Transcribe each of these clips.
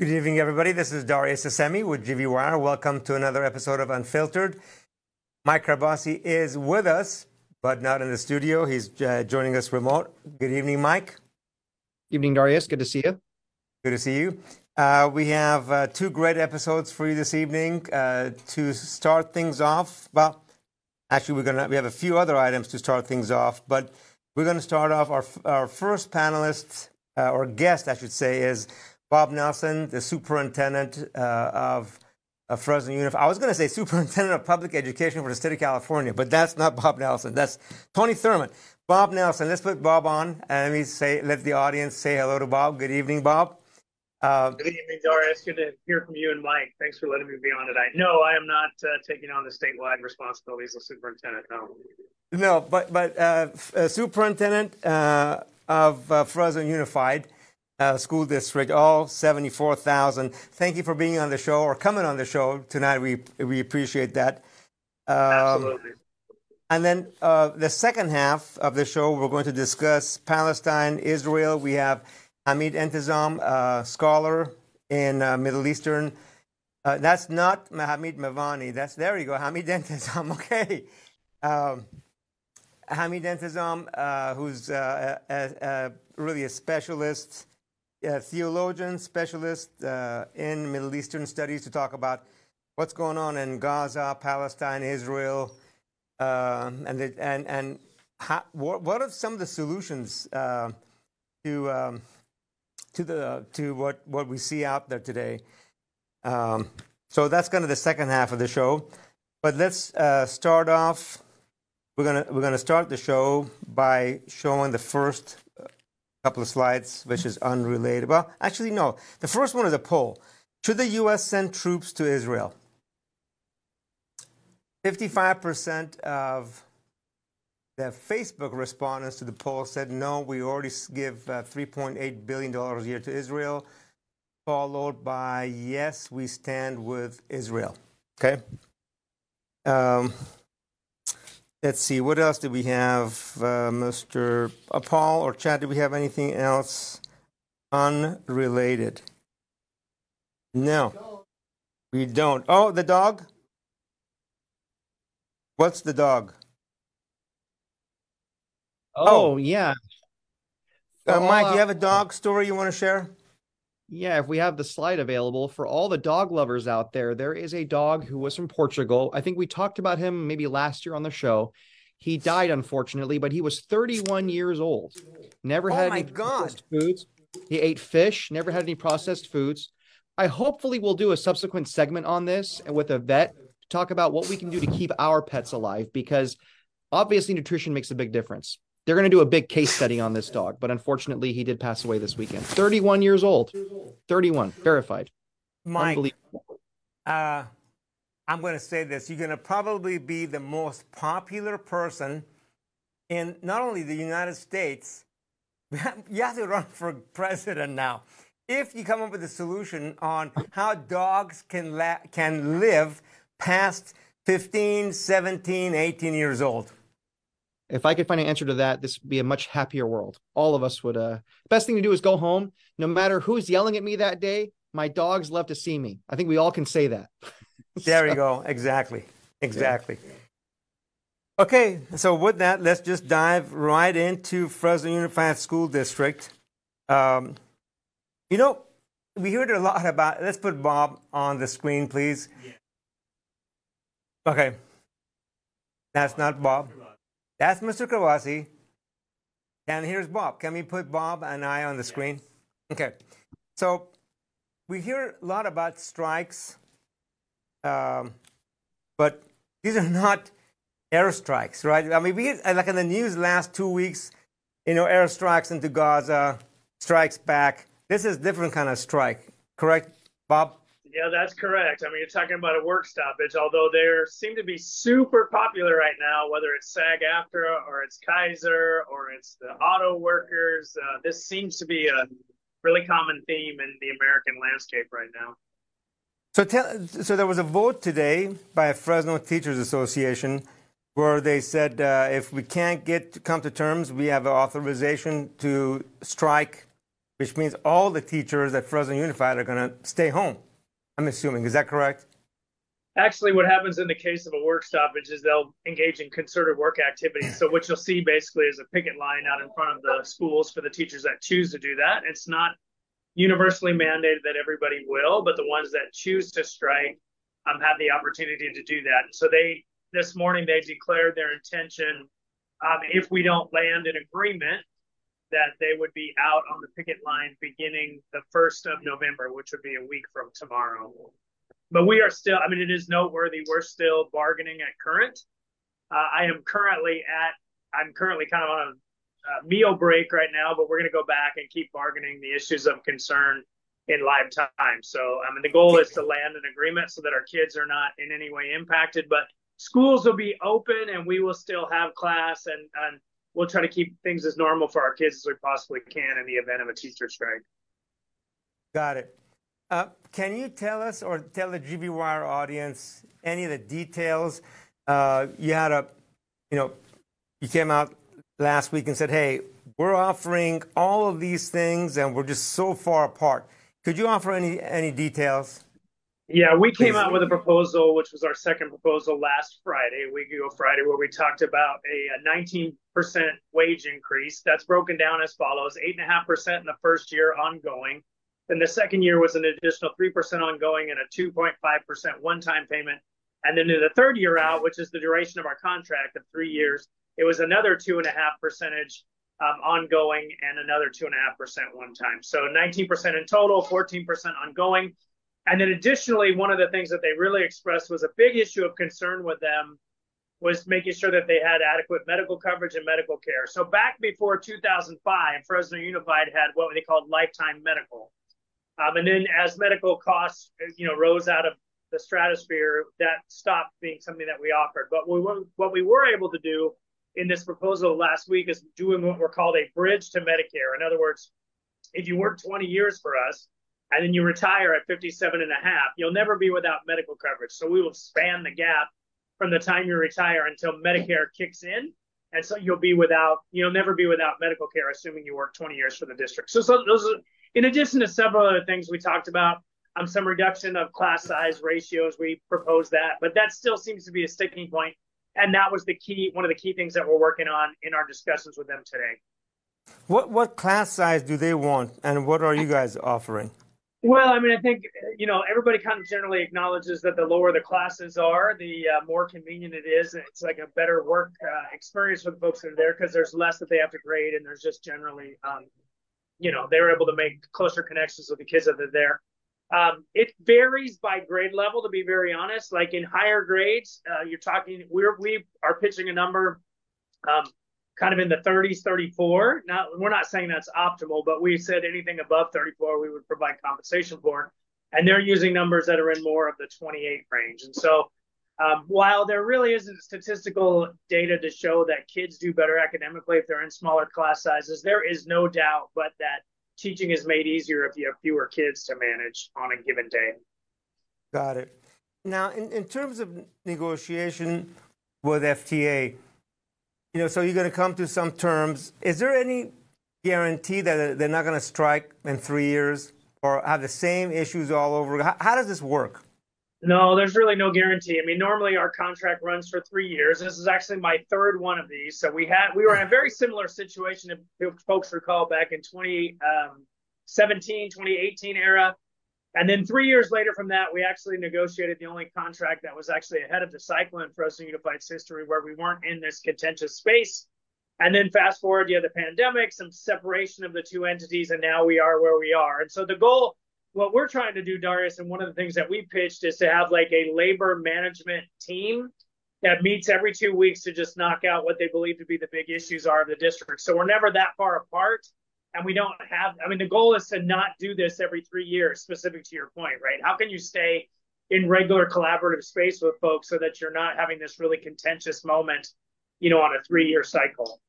Good evening, everybody. This is Darius Assemi with GVWire. Welcome to another episode of Unfiltered. Mike Karbassi is with us, but not in the studio. He's uh, joining us remote. Good evening, Mike. Evening, Darius. Good to see you. Good to see you. Uh, we have uh, two great episodes for you this evening. Uh, to start things off, well, actually, we're gonna we have a few other items to start things off, but we're going to start off. Our our first panelist uh, or guest, I should say, is Bob Nelson, the superintendent uh, of, of Fresno Unified. I was going to say superintendent of public education for the state of California, but that's not Bob Nelson. That's Tony Thurmond. Bob Nelson. Let's put Bob on and let me say, let the audience say hello to Bob. Good evening, Bob. Uh, Good evening, Doris. Good to hear from you and Mike. Thanks for letting me be on tonight. No, I am not uh, taking on the statewide responsibilities of superintendent. No. No, but but uh, uh superintendent uh, of uh, Fresno Unified uh, School District, all 74,000. Thank you for being on the show or coming on the show tonight. We, we appreciate that. Um, Absolutely. And then uh, the second half of the show, we're going to discuss Palestine, Israel. We have Hamid Entezam, a scholar in uh, Middle Eastern. Uh, that's not Hamid Mavani. That's there you go, Hamid Entezam. Okay. Um, Hamid Entezam, uh, who's uh, a, a, really a specialist, a theologian, specialist uh, in Middle Eastern studies to talk about what's going on in Gaza, Palestine, Israel, uh, and the, and and how, what, what, are some of the solutions uh, to um, to the to what what we see out there today? Um, so that's kind of the second half of the show. But let's uh, start off we're gonna we're gonna start the show by showing the first couple of slides, which is unrelated. Well, actually, no. The first one is a poll. Should the U.S. send troops to Israel? 55% of the Facebook respondents to the poll said no, we already give uh, $3.8 billion a year to Israel, followed by yes, we stand with Israel. Okay? Um, Let's see, what else do we have, uh, Mr. Uh, Paul or Chad? Do we have anything else unrelated? No, we don't. Oh, the dog? What's the dog? Oh, oh. yeah. Uh, Mike, you have a dog story you want to share? Yeah, if we have the slide available for all the dog lovers out there, there is a dog who was from Portugal. I think we talked about him maybe last year on the show. He died unfortunately, but he was 31 years old. Never oh had any processed foods. He ate fish, never had any processed foods. I hopefully will do a subsequent segment on this and with a vet talk about what we can do to keep our pets alive because obviously nutrition makes a big difference. They're going to do a big case study on this dog, but unfortunately, he did pass away this weekend. 31 years old. 31, verified. Mike, uh, I'm going to say this. You're going to probably be the most popular person in not only the United States, you have to run for president now. If you come up with a solution on how dogs can, la- can live past 15, 17, 18 years old if I could find an answer to that, this would be a much happier world. All of us would. Uh, best thing to do is go home. No matter who's yelling at me that day, my dogs love to see me. I think we all can say that. there so, you go. Exactly. Exactly. Yeah. Okay, so with that, let's just dive right into Fresno Unified School District. Um, you know, we heard a lot about. Let's put Bob on the screen, please. Yeah. Okay, that's not Bob. That's Mr. Karbassi. And here's Bob. Can we put Bob and I on the screen? Okay. So we hear a lot about strikes, um, but these are not airstrikes, right? I mean, we like in the news last two weeks, you know, airstrikes into Gaza, strikes back. This is different kind of strike, correct, Bob? Yeah, that's correct. I mean, you're talking about a work stoppage, although they seem to be super popular right now, whether it's SAG AFTRA or it's Kaiser or it's the auto workers. Uh, this seems to be a really common theme in the American landscape right now. So, tell, so there was a vote today by a Fresno Teachers Association where they said uh, if we can't get to come to terms, we have authorization to strike which means all the teachers at Fresno Unified are going to stay home. I'm assuming. Is that correct? Actually, what happens in the case of a work stoppage is they'll engage in concerted work activities. So, what you'll see basically is a picket line out in front of the schools for the teachers that choose to do that. It's not universally mandated that everybody will, but the ones that choose to strike um, have the opportunity to do that. So, they this morning they declared their intention um, if we don't land an agreement that they would be out on the picket line beginning the 1st of November, which would be a week from tomorrow but we are still, I mean, it is noteworthy. We're still bargaining at current. Uh, I am currently at, I'm currently kind of on a, meal break right now, but we're going to go back and keep bargaining the issues of concern in live time. So, I mean, the goal is to land an agreement so that our kids are not in any way impacted, but schools will be open and we will still have class and, and we'll try to keep things as normal for our kids as we possibly can in the event of a teacher strike. Got it. Uh, can you tell us or tell the GV Wire audience any of the details? Uh, you had a, you know, you came out last week and said, hey, we're offering all of these things and we're just so far apart. Could you offer any, any details? Yeah, we came out with a proposal, which was our second proposal last Friday, a week ago Friday, where we talked about a, a 19% wage increase. That's broken down as follows 8.5% in the first year ongoing, then the second year was an additional 3% ongoing and a 2.5% one time payment. And then in the third year out, which is the duration of our contract of three years, it was another two and a half percentage um, ongoing and another two and a half percent one time. So 19% in total, 14% ongoing. And then additionally, one of the things that they really expressed was a big issue of concern with them was making sure that they had adequate medical coverage and medical care. So back before 2005, Fresno Unified had what they called lifetime medical. Um, and then as medical costs, you know, rose out of the stratosphere, that stopped being something that we offered. But we what we were able to do in this proposal last week is doing what we're called a bridge to Medicare. In other words, if you work 20 years for us and then you retire at 57 and a half, you'll never be without medical coverage. So we will span the gap from the time you retire until Medicare kicks in. And so you'll be without, you'll never be without medical care, assuming you work 20 years for the district. So, so those are in addition to several other things we talked about, um, some reduction of class size ratios, we proposed that, but that still seems to be a sticking point, and that was the key, one of the key things that we're working on in our discussions with them today. What what class size do they want, and what are you guys offering? Well, I mean, I think you know everybody kind of generally acknowledges that the lower the classes are, the uh, more convenient it is. It's like a better work uh, experience for the folks that are there because there's less that they have to grade, and there's just generally um, you know they're able to make closer connections with the kids that are there. Um, it varies by grade level, to be very honest. Like in higher grades, uh, you're talking we're we are pitching a number um, kind of in the 30s, 34. Now we're not saying that's optimal, but we said anything above 34 we would provide compensation for, and they're using numbers that are in more of the 28 range. And so um, while there really isn't statistical data to show that kids do better academically if they're in smaller class sizes, there is no doubt but that teaching is made easier if you have fewer kids to manage on a given day. Got it. Now, in, in terms of negotiation with FTA, you know, so you're going to come to some terms. Is there any guarantee that they're not going to strike in three years or have the same issues all over? How, how does this work? No, there's really no guarantee. I mean, normally our contract runs for three years. This is actually my third one of these. So we had we were in a very similar situation, if folks recall, back in 2017, um, 2018 era. And then three years later from that, we actually negotiated the only contract that was actually ahead of the cycle in Fresno Unified's history, where we weren't in this contentious space. And then fast forward, you have the pandemic, some separation of the two entities, and now we are where we are. And so the goal what we're trying to do, Darius, and one of the things that we pitched is to have like a labor management team that meets every two weeks to just knock out what they believe to be the big issues are of the district. So we're never that far apart. And we don't have, I mean, the goal is to not do this every three years, specific to your point, right? How can you stay in regular collaborative space with folks so that you're not having this really contentious moment, you know, on a three year cycle?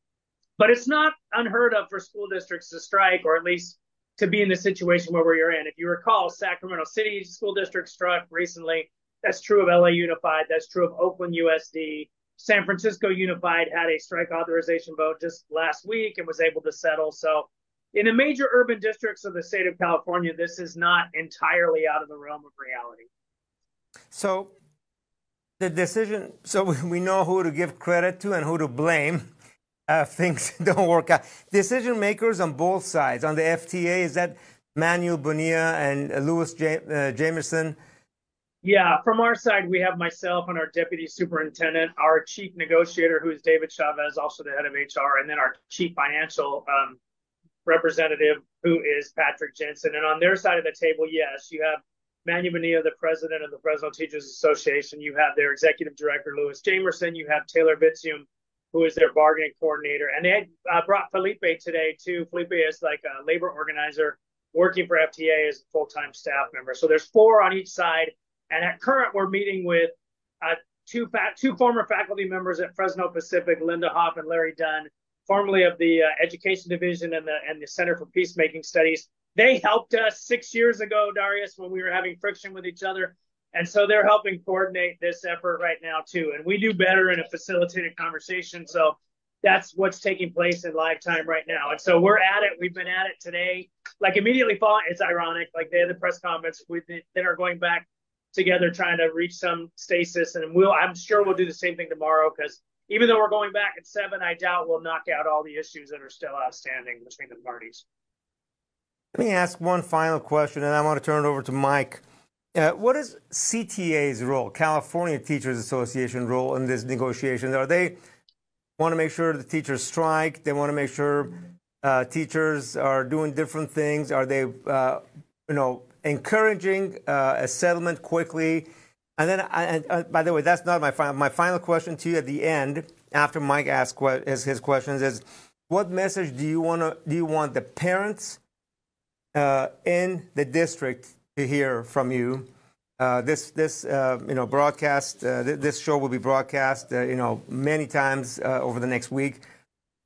But it's not unheard of for school districts to strike, or at least to be in the situation where we're in. If you recall, Sacramento City School District struck recently. That's true of LA Unified. That's true of Oakland USD. San Francisco Unified had a strike authorization vote just last week and was able to settle. So in the major urban districts of the state of California, this is not entirely out of the realm of reality. So, the decision, so we know who to give credit to and who to blame. Uh, things don't work out. Decision makers on both sides, on the FTA, is that Manuel Bonilla and Louis J- uh, Jamerson? Yeah, from our side, we have myself and our deputy superintendent, our chief negotiator, who is David Chavez, also the head of HR, and then our chief financial um, representative, who is Patrick Jensen. And on their side of the table, yes, you have Manuel Bonilla, the president of the Fresno Teachers Association. You have their executive director, Lewis Jamerson. You have Taylor Bitzium, who is their bargaining coordinator. And they uh, brought Felipe today, too. Felipe is like a labor organizer working for FTA as a full time staff member. So there's four on each side and at current, we're meeting with uh, two fa- two former faculty members at Fresno Pacific, Linda Hoff and Larry Dunn, formerly of the uh, Education Division and the and the Center for Peacemaking Studies. They helped us six years ago, Darius, when we were having friction with each other. And so they're helping coordinate this effort right now too. And we do better in a facilitated conversation. So that's what's taking place in live time right now. And so we're at it. We've been at it today. Like immediately following, it's ironic. Like they had the press conference. We then are going back together trying to reach some stasis. And we'll, I'm sure we'll do the same thing tomorrow because even though we're going back at seven, I doubt we'll knock out all the issues that are still outstanding between the parties. Let me ask one final question, and I want to turn it over to Mike. Uh, what is CTA's role, California Teachers Association role in this negotiation? Are they want to make sure the teachers strike? They want to make sure uh, teachers are doing different things? Are they, uh, you know, encouraging uh, a settlement quickly. And then, and, uh, by the way, that's not my final. My final question to you at the end, after Mike asks que- his, his questions, is what message do you want to do you want the parents uh, in the district to hear from you? Uh, this this uh, you know broadcast uh, th- this show will be broadcast uh, you know many times over the next week.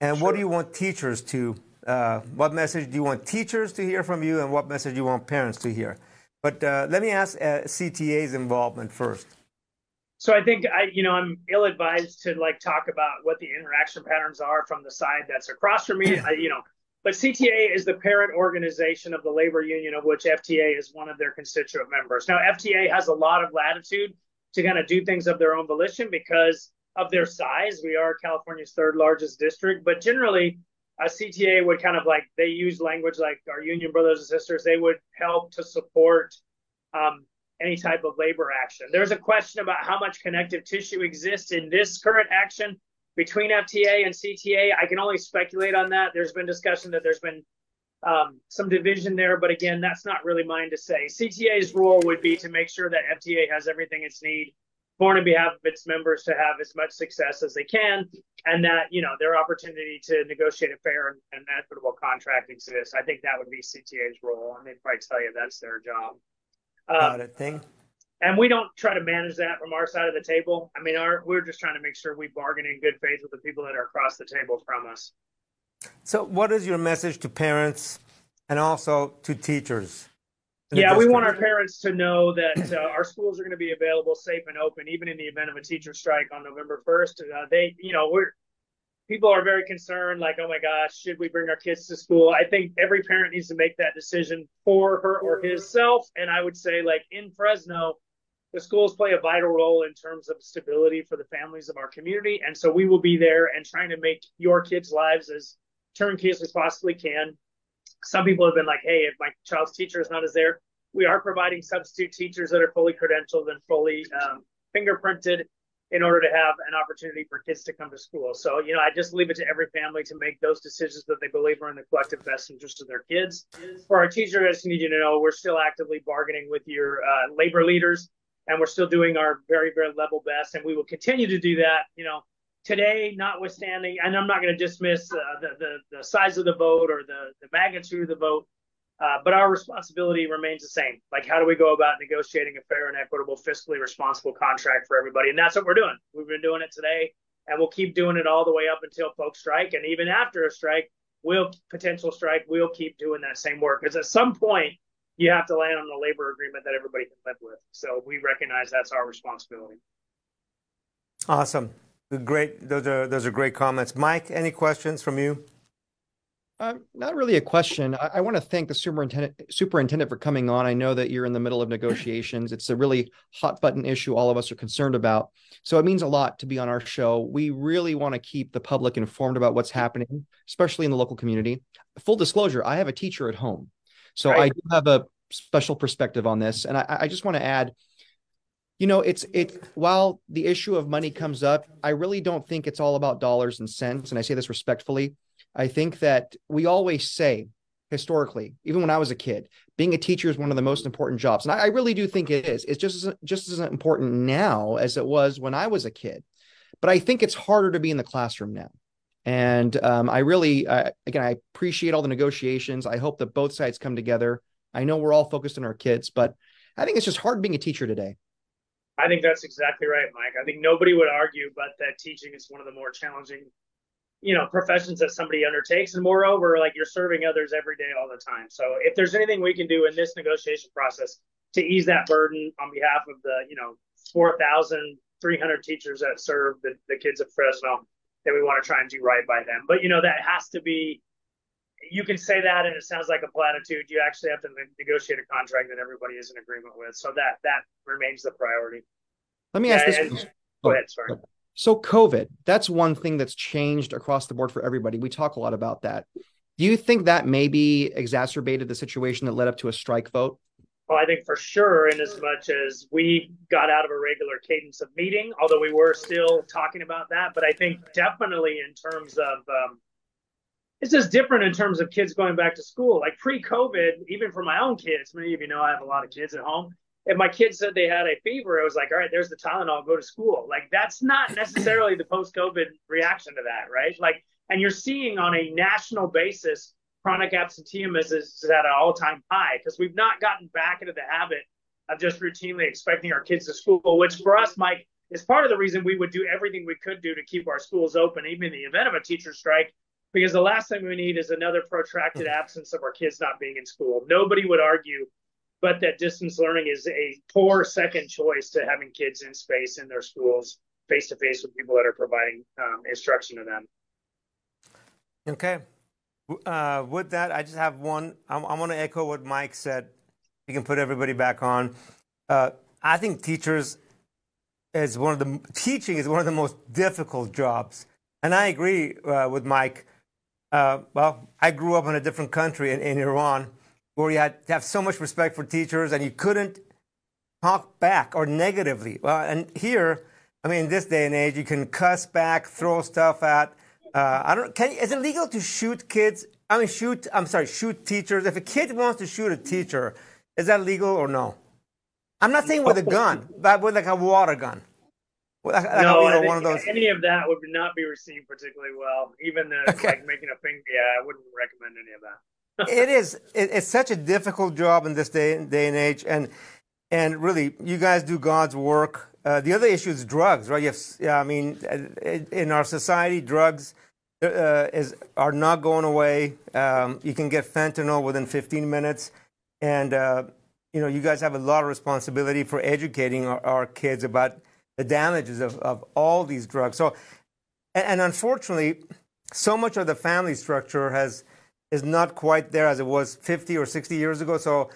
And sure. what do you want teachers to uh, what message do you want teachers to hear from you, and what message do you want parents to hear? But uh, let me ask uh, CTA's involvement first. So I think I, you know, I'm ill-advised to like talk about what the interaction patterns are from the side that's across from me. I, you know, but CTA is the parent organization of the labor union, of which FTA is one of their constituent members. Now, FTA has a lot of latitude to kind of do things of their own volition because of their size. We are California's third largest district, but generally, a CTA would kind of like they use language like our union brothers and sisters. They would help to support um, any type of labor action. There's a question about how much connective tissue exists in this current action between FTA and CTA. I can only speculate on that. There's been discussion that there's been um, some division there, but again, that's not really mine to say. CTA's role would be to make sure that FTA has everything it's need born on behalf of its members to have as much success as they can, and that you know their opportunity to negotiate a fair and, and equitable contract exists. I think that would be CTA's role, and they'd probably tell you that's their job. Um, Got it. Thing. And we don't try to manage that from our side of the table. I mean, our we're just trying to make sure we bargain in good faith with the people that are across the table from us. So, what is your message to parents and also to teachers? Yeah, we want our parents to know that uh, our schools are going to be available, safe and open, even in the event of a teacher strike on November 1st. Uh, they, you know, we're people are very concerned, like, oh my gosh, should we bring our kids to school? I think every parent needs to make that decision for her or himself. And I would say, like in Fresno, the schools play a vital role in terms of stability for the families of our community. And so we will be there and trying to make your kids' lives as turnkey as we possibly can some people have been like, hey, if my child's teacher is not as there, we are providing substitute teachers that are fully credentialed and fully um, fingerprinted in order to have an opportunity for kids to come to school. So, you know, I just leave it to every family to make those decisions that they believe are in the collective best interest of their kids. For our teachers, I just need you to know we're still actively bargaining with your uh, labor leaders and we're still doing our very, very level best. And we will continue to do that, you know, today, notwithstanding, and I'm not going to dismiss uh, the, the, the size of the vote or the the magnitude of the vote, uh, but our responsibility remains the same. Like, how do we go about negotiating a fair and equitable, fiscally responsible contract for everybody? And that's what we're doing. We've been doing it today, and we'll keep doing it all the way up until folks strike, and even after a strike, we'll potential strike, we'll keep doing that same work because at some point. You have to land on a labor agreement that everybody can live with. So we recognize that's our responsibility. Awesome. Great. Those are those are great comments. Mike, any questions from you? Uh, not really a question. I, I want to thank the superintendent superintendent for coming on. I know that you're in the middle of negotiations. It's a really hot button issue all of us are concerned about. So it means a lot to be on our show. We really want to keep the public informed about what's happening, especially in the local community. Full disclosure, I have a teacher at home. So right. I do have a special perspective on this. And I, I just want to add, you know, it's it while the issue of money comes up, I really don't think it's all about dollars and cents. And I say this respectfully I think that we always say historically, even when I was a kid, being a teacher is one of the most important jobs. And I, I really do think it is. It's just as, just as important now as it was when I was a kid. But I think it's harder to be in the classroom now. And um, I really, uh, again, I appreciate all the negotiations. I hope that both sides come together. I know we're all focused on our kids, but I think it's just hard being a teacher today. I think that's exactly right, Mike. I think nobody would argue but that teaching is one of the more challenging you know professions that somebody undertakes. And moreover like you're serving others every day all the time. So if there's anything we can do in this negotiation process to ease that burden on behalf of the you know 4300 teachers that serve the, the kids of fresno then we want to try and do right by them. But you know that has to be you can say that and it sounds like a platitude you actually have to negotiate a contract that everybody is in agreement with so that that remains the priority let me ask yeah, this go ahead sorry so, COVID, that's one thing that's changed across the board for everybody. We talk a lot about that. Do you think that maybe exacerbated the situation that led up to a strike vote? Well, I think for sure, in as much as we got out of a regular cadence of meeting, although we were still talking about that. But I think definitely in terms of, um, it's just different in terms of kids going back to school. Like pre COVID, even for my own kids, many of you know I have a lot of kids at home if my kids said they had a fever, it was like, all right, there's the Tylenol, go to school. Like that's not necessarily the post-COVID reaction to that, right? Like, and you're seeing on a national basis, chronic absenteeism is, is at an all-time high because we've not gotten back into the habit of just routinely expecting our kids to school, which for us, Mike, is part of the reason we would do everything we could do to keep our schools open, even in the event of a teacher strike, because the last thing we need is another protracted absence of our kids not being in school. Nobody would argue but that distance learning is a poor second choice to having kids in space in their schools face to face with people that are providing um, instruction to them. Okay. Uh, with that, I just have one. I, I want to echo what Mike said. You can put everybody back on. Uh, I think teachers is one of the teaching is one of the most difficult jobs, and I agree uh, with Mike. Uh, well, I grew up in a different country in, in Iran where you had to have so much respect for teachers and you couldn't talk back or negatively. Well, and here, I mean, in this day and age, you can cuss back, throw stuff at. Uh, I don't. Can is it legal to shoot kids? I mean, shoot. I'm sorry, shoot teachers. If a kid wants to shoot a teacher, is that legal or no? I'm not saying with a gun, but with like a water gun. Like, no, you know, one of those... any of that would not be received particularly well. Even the, okay. like making a thing. yeah, I wouldn't recommend any of that it is. It, it's such a difficult job in this day, day and age, and and really, you guys do God's work. Uh, the other issue is drugs, right? Have, yeah, I mean, in our society, drugs uh, is are not going away. Um, you can get fentanyl within 15 minutes, and uh, you know, you guys have a lot of responsibility for educating our, our kids about the damages of, of all these drugs. So, and, and unfortunately, so much of the family structure has is not quite there as it was 50 or 60 years ago. So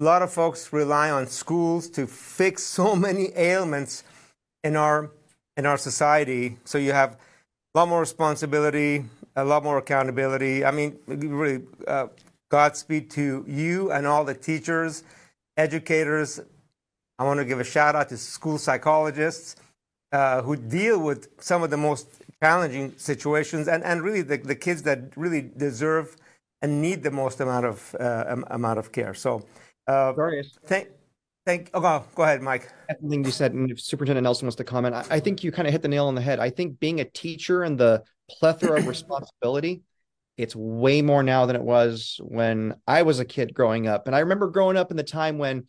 a lot of folks rely on schools to fix so many ailments in our in our society. So you have a lot more responsibility, a lot more accountability. I mean, really, uh, Godspeed to you and all the teachers, educators. I want to give a shout out to school psychologists uh, who deal with some of the most challenging situations and, and really the, the kids that really deserve and need the most amount of uh, amount of care. So, uh, thank, thank. Oh, go, go ahead, Mike. Everything you said, and if Superintendent Nelson wants to comment, I, I think you kind of hit the nail on the head. I think being a teacher and the plethora of responsibility, it's way more now than it was when I was a kid growing up. And I remember growing up in the time when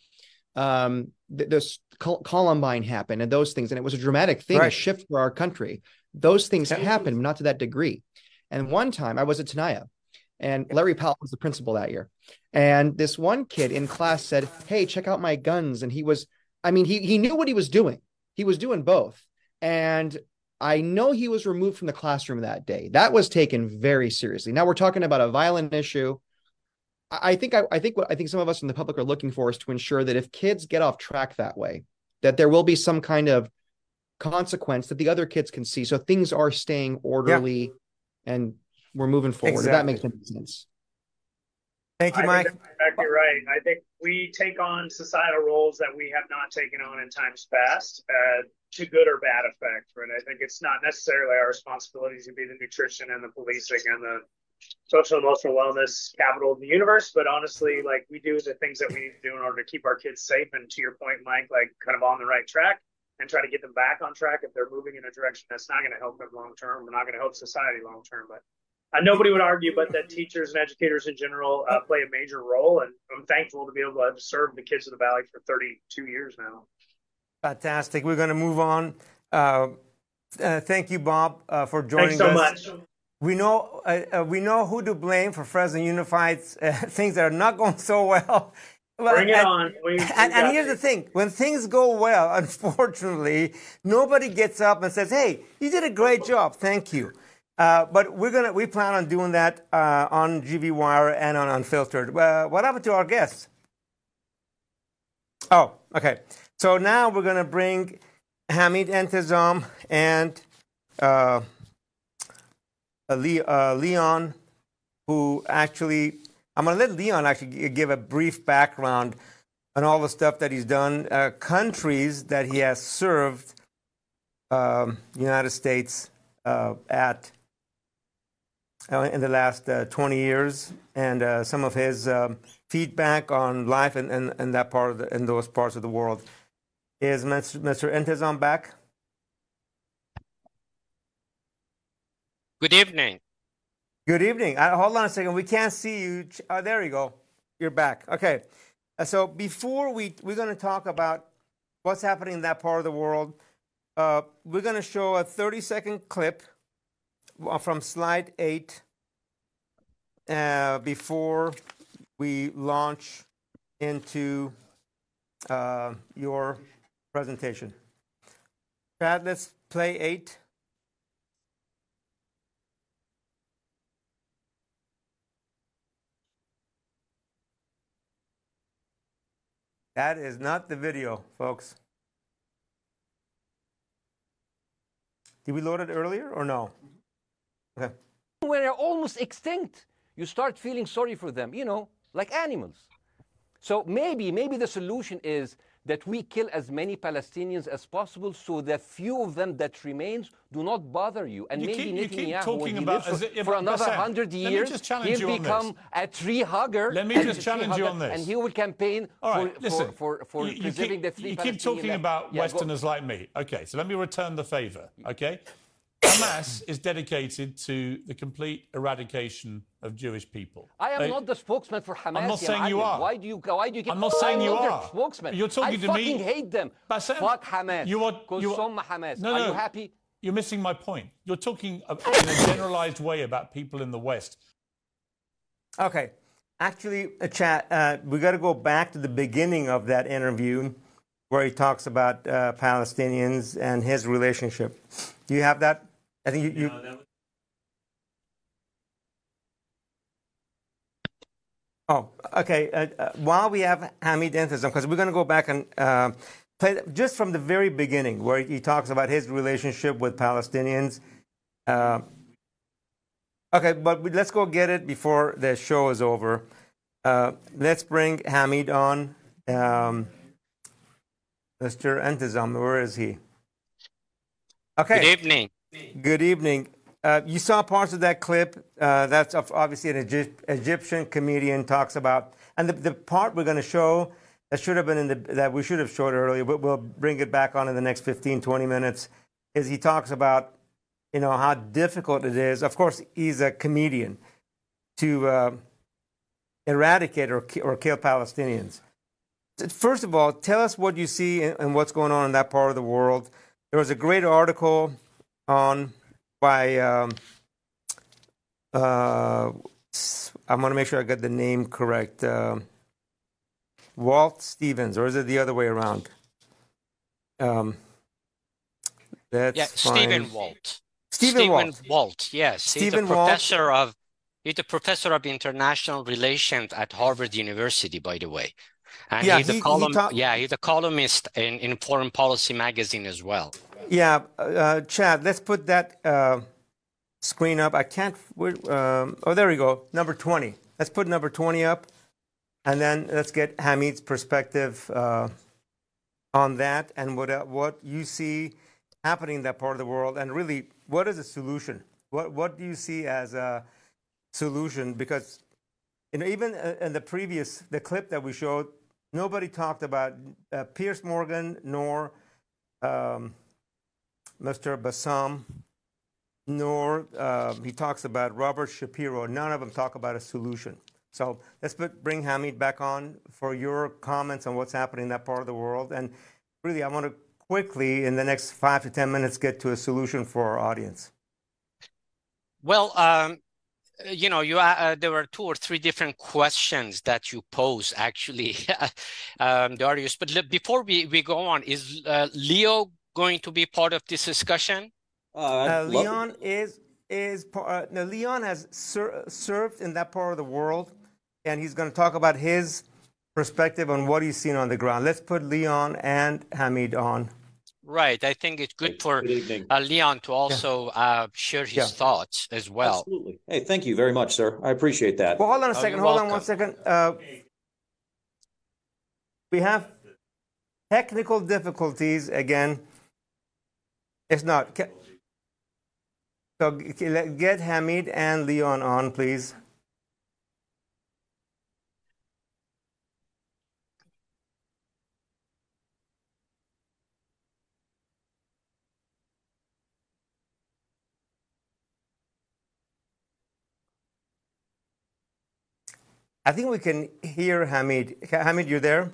um, th- this Columbine happened and those things, and it was a dramatic thing, right. a shift for our country. Those things happened, not to that degree. And one time I was at Tenaya and Larry Powell was the principal that year. And this one kid in class said, Hey, check out my guns. And he was, I mean, he he knew what he was doing. He was doing both. And I know he was removed from the classroom that day. That was taken very seriously. Now we're talking about a violent issue. I think I, I think what I think some of us in the public are looking for is to ensure that if kids get off track that way, that there will be some kind of consequence that the other kids can see. So things are staying orderly yeah. and we're moving forward. Exactly. If that makes any sense. Thank you, Mike. exactly right. I think we take on societal roles that we have not taken on in times past, uh, to good or bad effect. Right? I think it's not necessarily our responsibility to be the nutrition and the policing and the social emotional wellness capital of the universe. But honestly, like we do the things that we need to do in order to keep our kids safe. And to your point, Mike, like kind of on the right track and try to get them back on track if they're moving in a direction that's not going to help them long term. We're not going to help society long term, but uh, nobody would argue, but that teachers and educators in general uh, play a major role. And I'm thankful to be able to serve the kids of the Valley for 32 years now. Fantastic. We're going to move on. Uh, uh thank you, Bob, uh, for joining Thanks so us. much. We know uh, we know who to blame for Fresno Unified things that are not going so well. Bring it and, on. We, we and, and here's the thing: when things go well, unfortunately, nobody gets up and says, "Hey, you did a great job. Thank you." Uh, but we're gonna we plan on doing that uh, on GV Wire and on Unfiltered. Uh, what happened to our guests? Oh, okay. So now we're gonna bring Hamid Entezom and uh, uh, Leon, who actually I'm going to let Leon actually give a brief background on all the stuff that he's done, uh, countries that he has served um, United States uh, at uh, in the last uh, 20 years, and uh, some of his um, feedback on life in, in, in, that part of the, in those parts of the world. Is Mr. Mr. Entezom back? Good evening. Good evening. Uh, hold on a second. We can't see you. Oh, there you go. You're back. Okay. Uh, so before we we're going to talk about what's happening in that part of the world, uh, we're going to show a 30 second clip uh, from slide eight uh, before we launch into uh, your presentation. Chad, let's play eight. That is not the video, folks. Did we load it earlier or no? Okay. When they're almost extinct, you start feeling sorry for them, you know, like animals. So maybe, maybe the solution is that we kill as many Palestinians as possible so the few of them that remains do not bother you. And you maybe keep, Netanyahu, when he lives for, for another hundred years, he'll become a tree hugger. Let me just challenge you on this. And he will campaign right, for, listen, for, for, for you, preserving keep, the three You keep talking about yeah, Westerners go. like me. Okay, so let me return the favor, okay? Hamas is dedicated to the complete eradication of Jewish people. I am they, not the spokesman for Hamas. I'm not saying you are. Why do you? Why do you? Keep, I'm not saying I'm you not are. Spokesman. You're talking I to me. I fucking hate them. Bassem, Fuck Hamas. You are. You are Hamas. No, no, are you happy? You're missing my point. You're talking in a generalized way about people in the West. Okay. Actually, a chat. Uh, we got to go back to the beginning of that interview, where he talks about uh, Palestinians and his relationship. Do you have that? I think you. you... No, Oh, okay. Uh, uh, while we have Hamid Entezom, because we're going to go back and uh, play just from the very beginning, where he talks about his relationship with Palestinians. Uh, okay, but let's go get it before the show is over. Uh, let's bring Hamid on. Um, Mr. Entezom, where is he? Okay. Good evening. Good evening. Uh, you saw parts of that clip. Uh, that's obviously an Egypt, Egyptian comedian talks about, and the, the part we're going to show that should have been in the that we should have showed earlier, but we'll bring it back on in the next 15, 20 minutes. Is he talks about, you know, how difficult it is. Of course, he's a comedian to uh, eradicate or or kill Palestinians. First of all, tell us what you see and, and what's going on in that part of the world. There was a great article on by um, uh, I'm going to make sure I got the name correct. Uh, Walt Stevens, or is it the other way around? Um, That's Yeah, fine. Stephen Walt. Stephen Walt. Walt. Yes, Stephen he's a Walt. professor of he's a professor of international relations at Harvard University, by the way. And Yeah, he's he- a he column. talk- yeah, he's a columnist in, in Foreign Policy magazine as well. Yeah, uh, Chad, let's put that uh, screen up. I can't. Um, oh, there we go. Number 20. Let's put number 20 up. And then let's get Hamid's perspective uh, on that and what, uh, what you see happening in that part of the world. And really, what is the solution? What, what do you see as a solution? Because you know, even uh, in the previous, the clip that we showed, nobody talked about uh, Piers Morgan nor um, Mr. Bassem, nor uh, he talks about Robert Shapiro. None of them talk about a solution. So let's put, bring Hamid back on for your comments on what's happening in that part of the world. And really, I want to quickly, in the next five to 10 minutes, get to a solution for our audience. Well, um, you know, you uh, uh, there were two or three different questions that you pose actually, um, Darius. But before we, we go on, is uh, Leo going to be part of this discussion? Uh, Uh, Leon is is par- uh, no, Leon has ser- served in that part of the world, and he's going to talk about his perspective on what he's seen on the ground. Let's put Leon and Hamid on. Right. I think it's good for Good uh, Leon to also uh, share his Yeah. thoughts as well. Absolutely. Hey, thank you very much, sir. I appreciate that. Well, hold on a Oh, second. you're Hold on one second. Uh, we have technical difficulties again. It's not. So get Hamid and Leon on, please. I think we can hear Hamid. Hamid, you're there?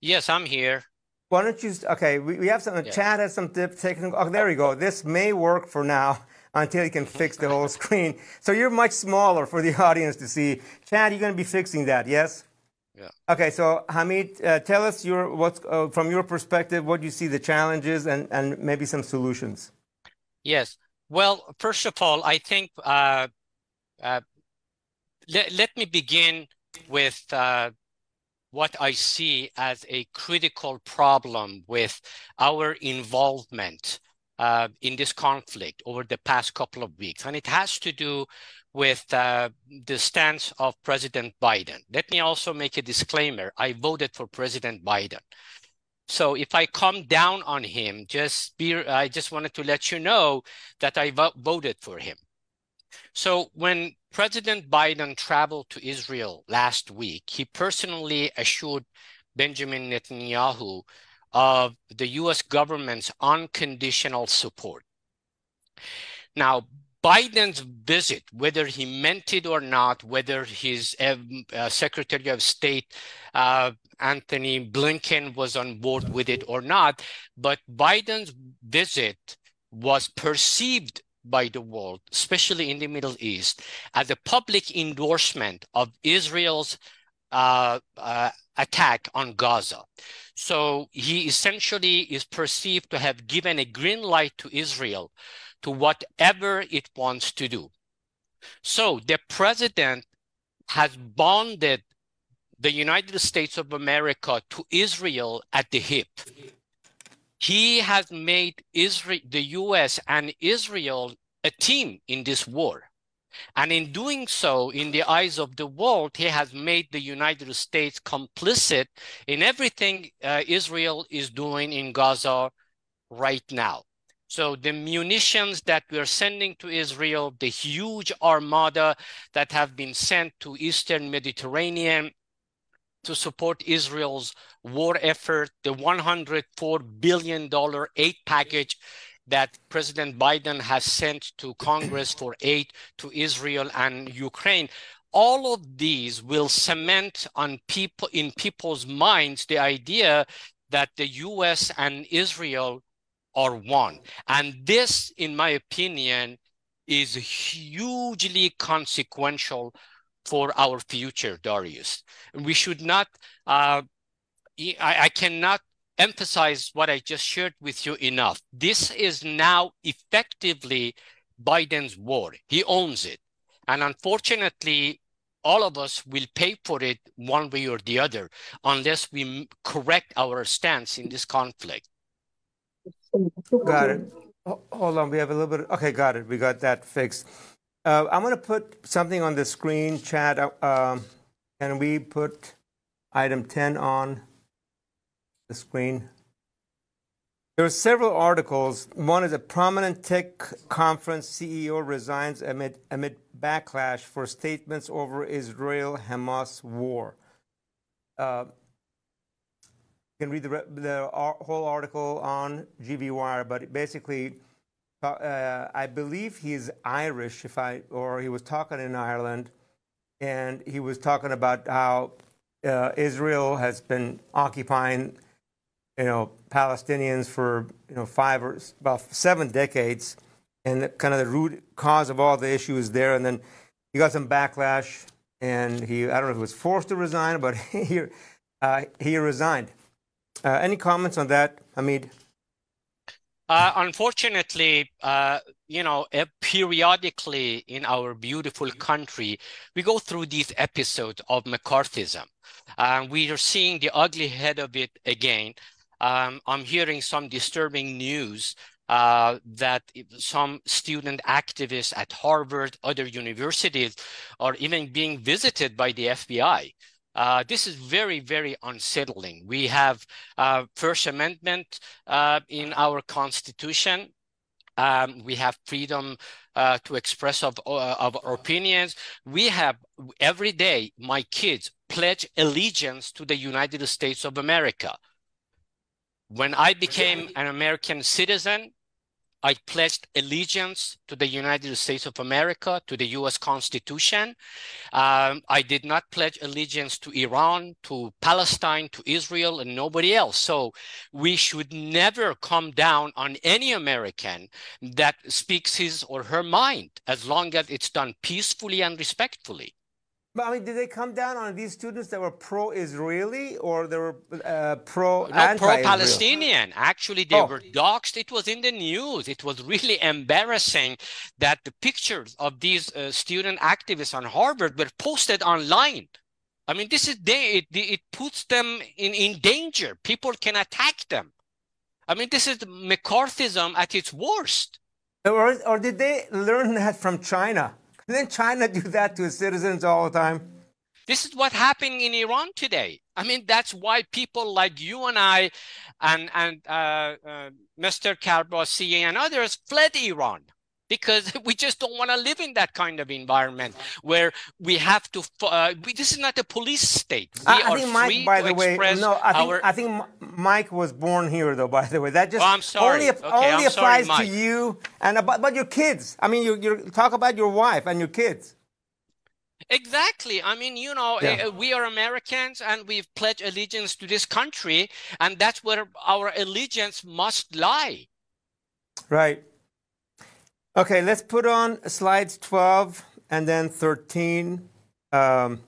Yes, I'm here. Why don't you? Okay, we, we have some. Yeah. Chad has some tip, technical. Oh, there we go. This may work for now until you can fix the whole screen. So you're much smaller for the audience to see. Chad, you're going to be fixing that, yes? Yeah. Okay, so Hamid, uh, tell us your what's uh, from your perspective, what you see the challenges and and maybe some solutions. Yes. Well, first of all, I think uh, uh, let, let me begin with uh, what I see as a critical problem with our involvement uh, in this conflict over the past couple of weeks. And it has to do with uh, the stance of President Biden. Let me also make a disclaimer. I voted for President Biden. So if I come down on him, just be, I just wanted to let you know that I vo- voted for him. So when President Biden traveled to Israel last week, he personally assured Benjamin Netanyahu of the US government's unconditional support. Now, Biden's visit, whether he meant it or not, whether his um, uh, Secretary of State uh, Antony Blinken was on board with it or not, but Biden's visit was perceived by the world, especially in the Middle East, as a public endorsement of Israel's uh, uh, attack on Gaza. So he essentially is perceived to have given a green light to Israel to whatever it wants to do. So the president has bonded the United States of America to Israel at the hip. He has made Israel, the US and Israel a team in this war. And in doing so, in the eyes of the world, he has made the United States complicit in everything uh, Israel is doing in Gaza right now. So the munitions that we are sending to Israel, the huge armada that have been sent to Eastern Mediterranean to support Israel's war effort, the $104 billion aid package that President Biden has sent to Congress for aid to Israel and Ukraine. All of these will cement on people in people's minds the idea that the US and Israel are one. And this, in my opinion, is hugely consequential for our future, Darius. We should not, uh, I, I cannot emphasize what I just shared with you enough. This is now effectively Biden's war. He owns it. And unfortunately, all of us will pay for it one way or the other unless we correct our stance in this conflict. Got it. Hold on, we have a little bit. Okay, got it. We got that fixed. Uh, I'm going to put something on the screen, Chad. Uh, can we put item 10 on the screen? There are several articles. One is a prominent tech conference CEO resigns amid, amid backlash for statements over Israel Hamas war. Uh, you can read the, the whole article on GV Wire, but basically, uh, I believe he's Irish, if I or he was talking in Ireland, and he was talking about how uh, Israel has been occupying, you know, Palestinians for you know five or about seven decades, and kind of the root cause of all the issues there. And then he got some backlash, and he I don't know if he was forced to resign, but he uh, he resigned. Uh, any comments on that, Hamid? Uh, unfortunately, uh, you know, periodically in our beautiful country, we go through these episodes of McCarthyism. Uh, we are seeing the ugly head of it again. Um, I'm hearing some disturbing news uh, that some student activists at Harvard, other universities, are even being visited by the FBI. Uh, this is very, very unsettling. We have uh, First Amendment uh, in our Constitution. Um, we have freedom uh, to express of, uh, of our opinions. We have every day, my kids pledge allegiance to the United States of America. When I became an American citizen, I pledged allegiance to the United States of America, to the US Constitution. Um, I did not pledge allegiance to Iran, to Palestine, to Israel, and nobody else. So we should never come down on any American that speaks his or her mind, as long as it's done peacefully and respectfully. But I mean, did they come down on these students that were pro-Israeli or they were uh, pro no, pro-Palestinian? Actually, they oh. were doxxed. It was in the news. It was really embarrassing that the pictures of these uh, student activists on Harvard were posted online. I mean, this is they, it, it puts them in, in danger. People can attack them. I mean, this is McCarthyism at its worst. Or, or did they learn that from China? Didn't China do that to its citizens all the time? This is what happened in Iran today. I mean, that's why people like you and I, and and uh, uh, Mr. Karbassi and others fled Iran because we just don't want to live in that kind of environment where we have to. Uh, we, this is not a police state. We I, I think Mike, by the way, no, I think, our... I think Mike was born here, though. By the way, that just oh, I'm sorry. only, okay, only applies sorry, to you and about, about your kids. I mean, you you talk about your wife and your kids. Exactly. I mean, you know, yeah. uh, we are Americans and we've pledged allegiance to this country, and that's where our allegiance must lie. Right. Okay, let's put on slides 12 and then 13. Um,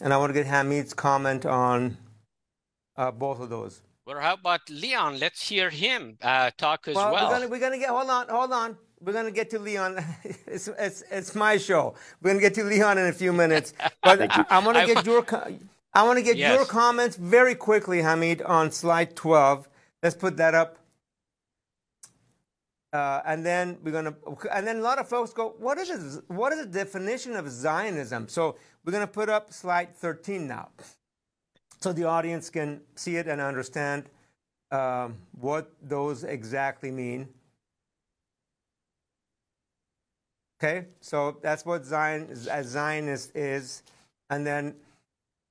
and I want to get Hamid's comment on uh, both of those. Well, how about Leon? Let's hear him uh, talk as well. well. We're gonna, we're gonna get. Hold on, hold on. We're gonna get to Leon. it's, it's, it's my show. We're gonna get to Leon in a few minutes. But I, I want to get your I want to get yes. your comments very quickly, Hamid, on slide 12. Let's put that up. Uh, and then we're gonna, and then a lot of folks go, what is it, what is the definition of Zionism? So we're gonna put up slide 13 now, so the audience can see it and understand um, what those exactly mean. Okay, so that's what Zion, Zionist is, and then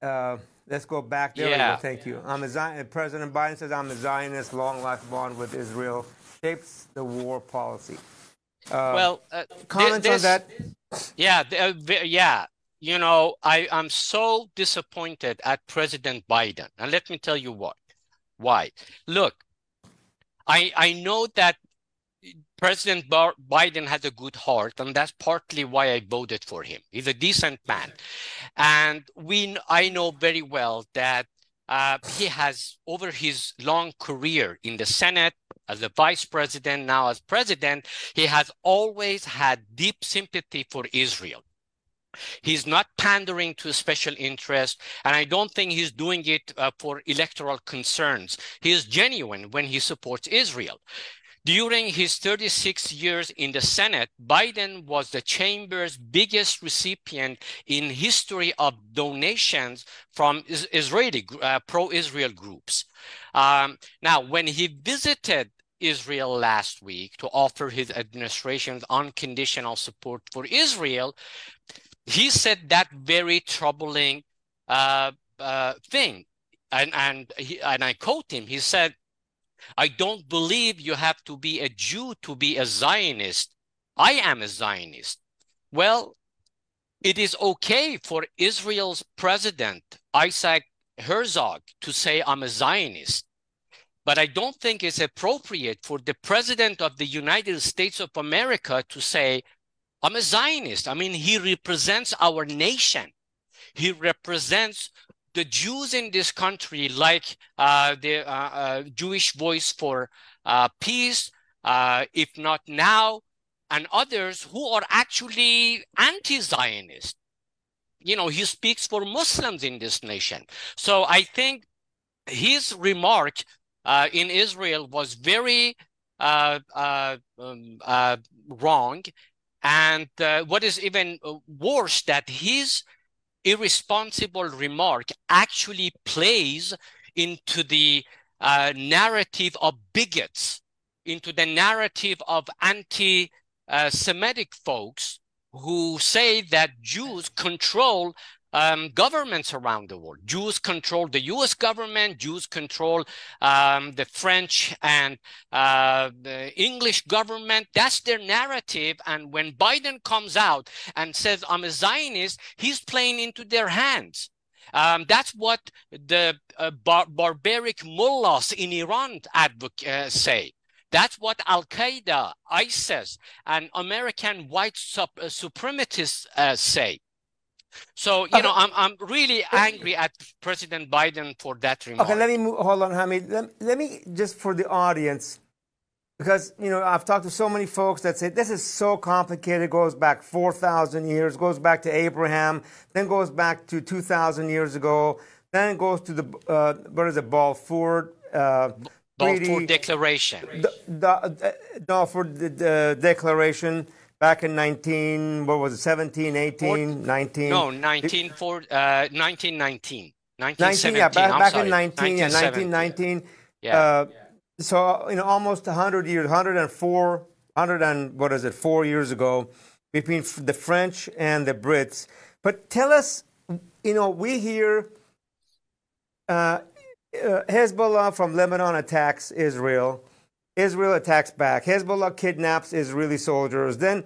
uh, let's go back there. Yeah. Thank you. I'm a Zion, President Biden says I'm a Zionist, long life bond with Israel shapes the war policy. Uh, well, uh, comments this, on that? Yeah, uh, yeah. You know, I am so disappointed at President Biden, and let me tell you what. Why? Look, I I know that President Biden has a good heart, and that's partly why I voted for him. He's a decent man, and we I know very well that uh, he has, over his long career in the Senate, as a vice president, now as president, he has always had deep sympathy for Israel. He's not pandering to special interest, and I don't think he's doing it uh, for electoral concerns. He is genuine when he supports Israel. During his 36 years in the Senate, Biden was the chamber's biggest recipient in history of donations from Israeli uh, pro-Israel groups. Um, now, when he visited Israel last week to offer his administration's unconditional support for Israel, he said that very troubling uh, uh, thing. And, and, he, and I quote him, he said, I don't believe you have to be a Jew to be a Zionist. I am a Zionist. Well, it is okay for Israel's president, Isaac Herzog, to say, I'm a Zionist. But I don't think it's appropriate for the president of the United States of America to say, I'm a Zionist. I mean, he represents our nation. He represents the Jews in this country, like uh, the uh, uh, Jewish Voice for uh, Peace, uh, IfNotNow, and others who are actually anti-Zionist. You know, he speaks for Muslims in this nation. So I think his remark uh, in Israel was very um, wrong. And what is even worse, that his irresponsible remark actually plays into the uh, narrative of bigots, into the narrative of anti Semitic folks who say that Jews control um, governments around the world. Jews control the US government, Jews control um, the French and uh, the English government. That's their narrative. And when Biden comes out and says, I'm a Zionist, he's playing into their hands. Um, that's what the uh, bar- barbaric mullahs in Iran uh, say. That's what Al Qaeda, ISIS, and American white sup- uh, supremacists uh, say. So you okay. know, I'm I'm really angry at President Biden for that remark. Okay, let me move, hold on, Hamid. Let, let me just for the audience, because you know I've talked to so many folks that say this is so complicated. It goes back four thousand years, goes back to Abraham, then goes back to two thousand years ago, then it goes to the uh, what is it, Balfour. Uh, Balfour Declaration. The, the, no, for the, the declaration back in 19, what was it, 17, 18, 19? No, 19, for, uh, 1919. 19, yeah, back, back in 19, yeah, 1919. Yeah. Uh, so, you know, almost 100 years, 104, 100 and what is it, four years ago between the French and the Brits. But tell us, you know, we hear uh, uh, Hezbollah from Lebanon attacks Israel. Israel attacks back. Hezbollah kidnaps Israeli soldiers. Then,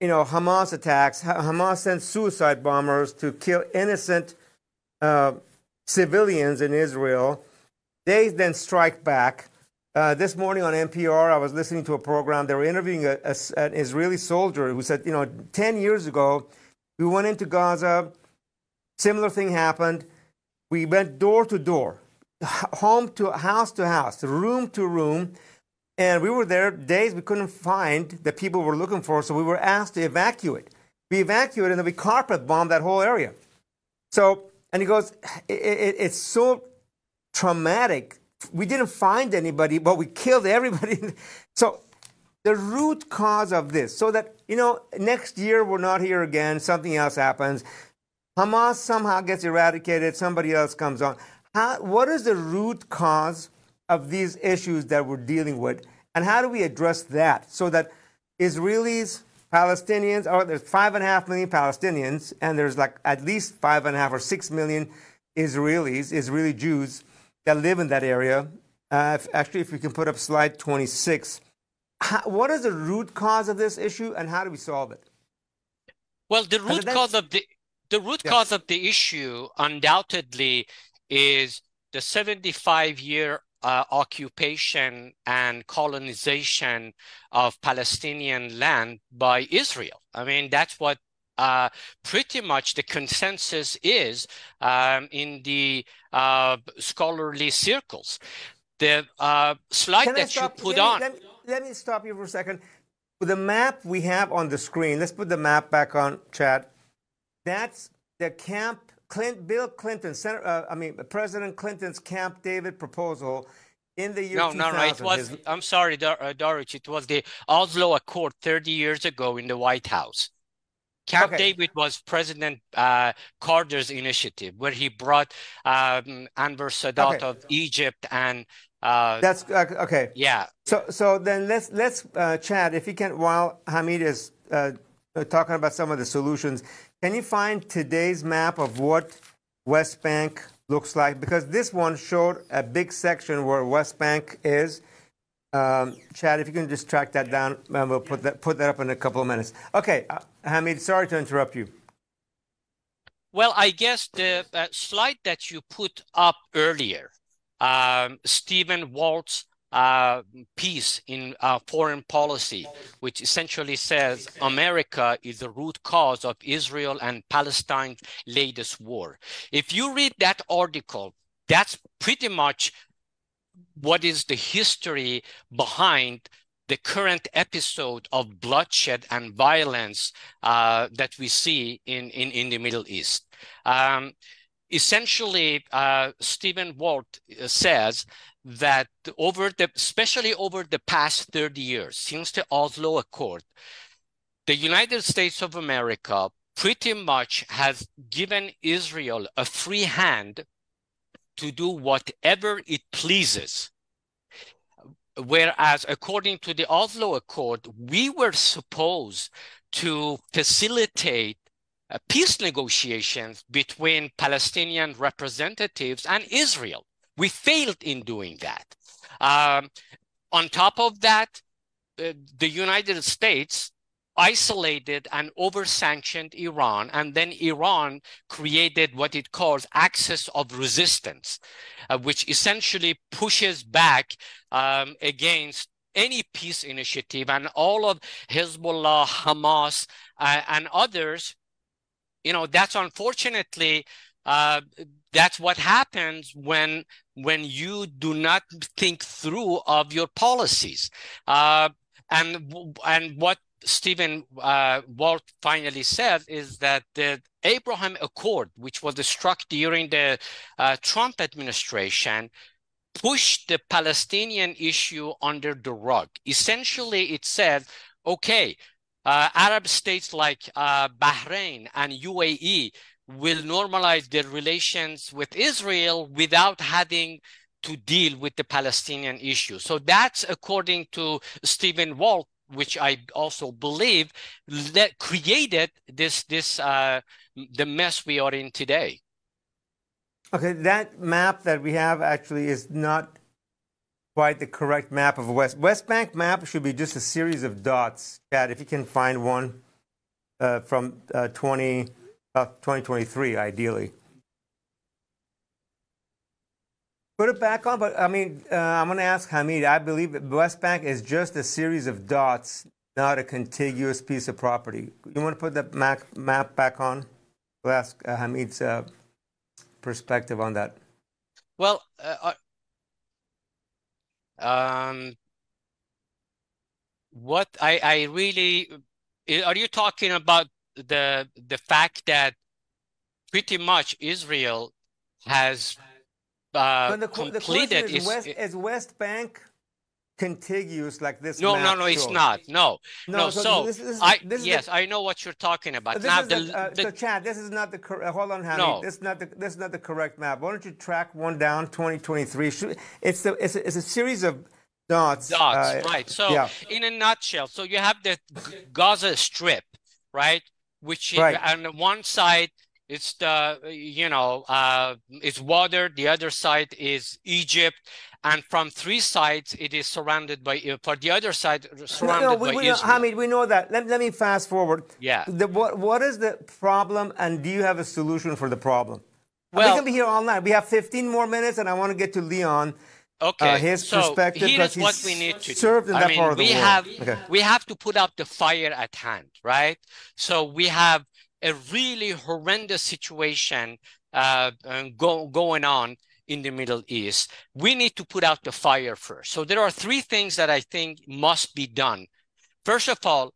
you know, Hamas attacks. Hamas sends suicide bombers to kill innocent uh, civilians in Israel. They then strike back. Uh, this morning on NPR, I was listening to a program. They were interviewing a, a, an Israeli soldier who said, you know, 10 years ago, we went into Gaza. Similar thing happened. We went door to door, home to house to house, room to room and we were there days we couldn't find the people we were looking for, so we were asked to evacuate. We evacuated and then we carpet bombed that whole area. So, and he goes, it, it, it's so traumatic. We didn't find anybody, but we killed everybody. so, the root cause of this, so that, you know, next year we're not here again, something else happens. Hamas somehow gets eradicated, somebody else comes on. How, what is the root cause of these issues that we're dealing with? And how do we address that so that Israelis, Palestinians, oh, there's five and a half million Palestinians, and there's like at least five and a half or six million Israelis, Israeli Jews that live in that area. Uh, if, actually, if we can put up slide 26, how, what is the root cause of this issue, and how do we solve it? Well, the root cause of the the root cause of the issue undoubtedly is the 75 year uh, occupation and colonization of Palestinian land by Israel. I mean, that's what uh, pretty much the consensus is um, in the uh, scholarly circles. The uh, slide Can that you put let me- on. Let me, let me stop you for a second. The map we have on the screen, let's put the map back on, Chad. That's the Camp Clint, Bill Clinton, Senator, uh, I mean, President Clinton's Camp David proposal in the year No, 2000. no, no. It was. His- I'm sorry, Dor- uh, Dorich. It was the Oslo Accord 30 years ago in the White House. Camp Okay. David was President uh, Carter's initiative, where he brought um, Anwar Sadat Okay. of Egypt and uh, That's uh, okay. yeah. So, so then let's let's uh, Chad if you can. While Hamid is uh, uh, talking about some of the solutions, can you find today's map of what West Bank looks like? Because this one showed a big section where West Bank is. Um, Chad, if you can just track that down, and we'll put that put that up in a couple of minutes. Okay, uh, Hamid, sorry to interrupt you. Well, I guess the uh, slide that you put up earlier, um, Stephen Walt's uh, piece in uh, foreign policy, which essentially says America is the root cause of Israel and Palestine's latest war. If you read that article, that's pretty much what is the history behind the current episode of bloodshed and violence uh, that we see in, in, in the Middle East. Um, essentially, uh, Stephen Walt uh, says that over the, especially over the past 30 years, since the Oslo Accord, the United States of America pretty much has given Israel a free hand to do whatever it pleases. Whereas, according to the Oslo Accord, we were supposed to facilitate uh, peace negotiations between Palestinian representatives and Israel. We failed in doing that. Um, on top of that, uh, the United States isolated and over sanctioned Iran, and then Iran created what it calls axis of resistance, uh, which essentially pushes back um, against any peace initiative and all of Hezbollah, Hamas, uh, and others. You know, that's unfortunately uh, that's what happens when when you do not think through of your policies. Uh, and and what Stephen uh, Walt finally said is that the Abraham Accord, which was struck during the uh, Trump administration, pushed the Palestinian issue under the rug. Essentially, it said, okay, uh, Arab states like uh, Bahrain and UAE will normalize their relations with Israel without having to deal with the Palestinian issue. So that's according to Stephen Walt, which I also believe that created this this uh, the mess we are in today. Okay, that map that we have actually is not quite the correct map of West West Bank map. Should be just a series of dots. Chad, if you can find one uh, from uh, 20, uh, 2023, ideally. Put it back on, but I mean, uh, I'm going to ask Hamid. I believe West Bank is just a series of dots, not a contiguous piece of property. You want to put that map, map back on? We'll ask uh, Hamid's uh, perspective on that. Well, uh, um, what I I really are you talking about the the fact that pretty much Israel has uh, the, the completed question is, its- West, is West Bank contiguous like this? no, map no, no, it's not. No, No, no. so So this is- I this is yes, the- I know what you're talking about. This Now is the, the, uh, the so Chad, this is not the uh, hold on, Hamid. No. This is not the this is not the correct map. Why don't you track one down? 2023. Should- It's the it's a, it's a series of dots. dots, uh, right? So, yeah. in a nutshell, so you have the Gaza Strip, right? Which Right. on one side it's the you know uh, it's water, the other side is Egypt, and from three sides it is surrounded by uh, for the other side surrounded no, we, by we know, Hamid, we know that. Let, let me fast forward. Yeah. The, what, what is the problem, and do you have a solution for the problem? well, we can be here all night. We have 15 more minutes, and I want to get to Leon. Okay, uh, his so perspective, here's because what we need to served do. in I that mean, part of the we world. have Okay. we have to put out the fire at hand, right? So we have a really horrendous situation uh, go, going on in the Middle East, we need to put out the fire first. So there are three things that I think must be done. First of all,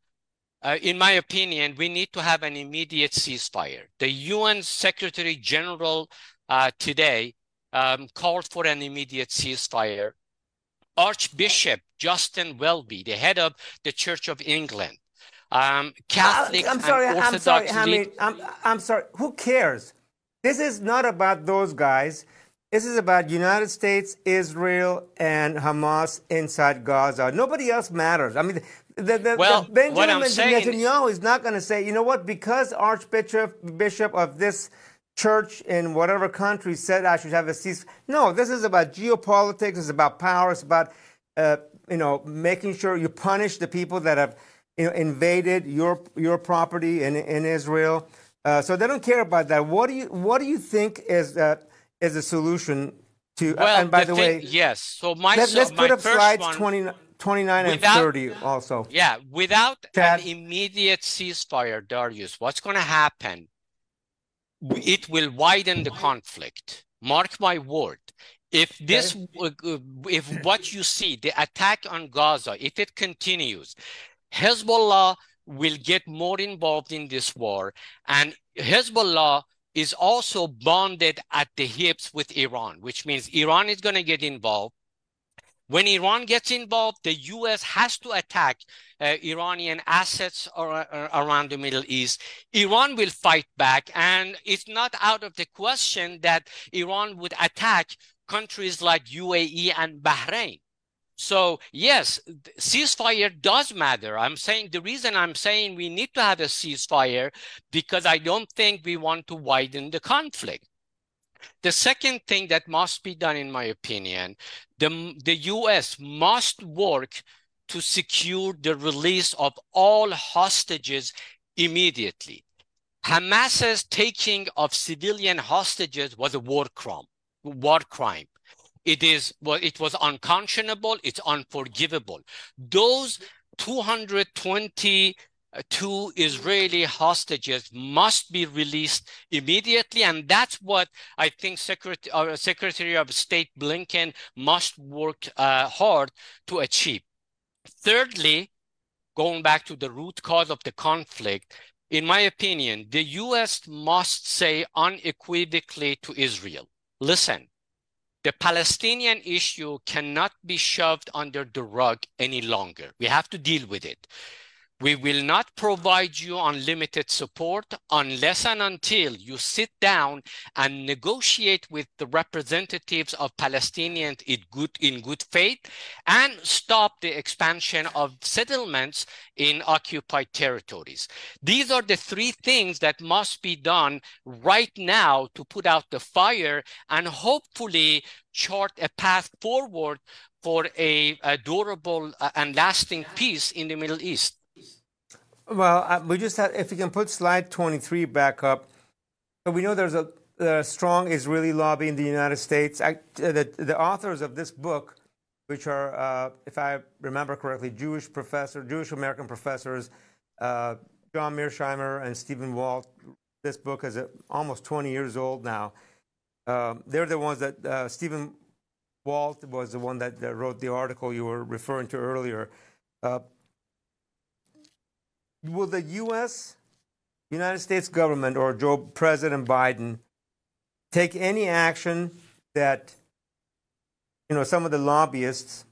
uh, in my opinion, we need to have an immediate ceasefire. The UN Secretary General uh, today um, called for an immediate ceasefire. Archbishop Justin Welby, the head of the Church of England, um, Catholic. Uh, I'm sorry. I'm sorry, Hamid. I'm, I'm sorry. Who cares? This is not about those guys. This is about United States, Israel, and Hamas inside Gaza. Nobody else matters. I mean, the, the, well, the Benjamin what I'm saying Netanyahu is not going to say, you know what, because Archbishop Bishop of this church in whatever country said I should have a cease. No, this is about geopolitics. It's about power. It's about uh, you know making sure you punish the people that have you know invaded your your property in in Israel. Uh, so they don't care about that. What do you what do you think is uh, is a solution to? Well, and by the the, thing, way, yes. So my let, so us my put up first slides one, 20, 29 and 30 also. Yeah, without Chad? an immediate ceasefire, Darius, what's going to happen? It will widen the conflict. Mark my word. If this, uh, if what you see, the attack on Gaza, if it continues, Hezbollah will get more involved in this war, and Hezbollah is also bonded at the hips with Iran, which means Iran is going to get involved. When Iran gets involved, the U.S. has to attack uh, Iranian assets ar- ar- around the Middle East. Iran will fight back, and it's not out of the question that Iran would attack countries like UAE and Bahrain. So yes, ceasefire does matter. I'm saying the reason I'm saying we need to have a ceasefire because I don't think we want to widen the conflict. The second thing that must be done, in my opinion, the, the US must work to secure the release of all hostages immediately. Hamas's taking of civilian hostages was a war crime. War crime. It is well, it was unconscionable, it's unforgivable. Those 220 uh, two Israeli hostages must be released immediately. And that's what I think Secretary, uh, Secretary of State Blinken must work uh, hard to achieve. Thirdly, going back to the root cause of the conflict, in my opinion, the U.S. must say unequivocally to Israel, listen, the Palestinian issue cannot be shoved under the rug any longer. We have to deal with it. We will not provide you unlimited support unless and until you sit down and negotiate with the representatives of Palestinians in good, in good faith and stop the expansion of settlements in occupied territories. These are the three things that must be done right now to put out the fire and hopefully chart a path forward for a, a durable uh, and lasting peace in the Middle East. Well, uh, we just had, if you can put slide 23 back up. So we know there's a, a strong Israeli lobby in the United States. I, uh, the, the authors of this book, which are, uh, if I remember correctly, Jewish professor, Jewish American professors, uh, John Mearsheimer and Stephen Walt. This book is uh, almost 20 years old now. Um, they're the ones that uh, Stephen Walt was the one that, that wrote the article you were referring to earlier. Will the U.S., United States government, or Joe President Biden take any action that you know some of the lobbyists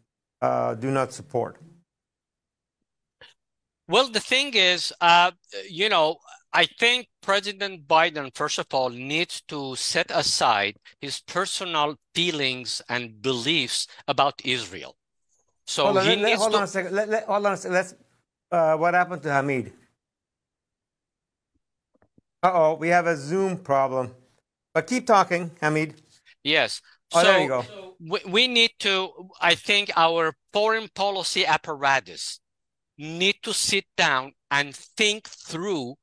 uh, do not support? Well, the thing is, uh, you know, I think President Biden, first of all, needs to set aside his personal feelings and beliefs about Israel. So hold on, he let- needs hold to. on a second. Let, let- hold on a second. Let's. Uh, what happened to Hamid? Uh oh, we have a Zoom problem. But keep talking, Hamid. Yes. Oh, so there you go. we, we need to, I think our foreign policy apparatus need to sit down and think through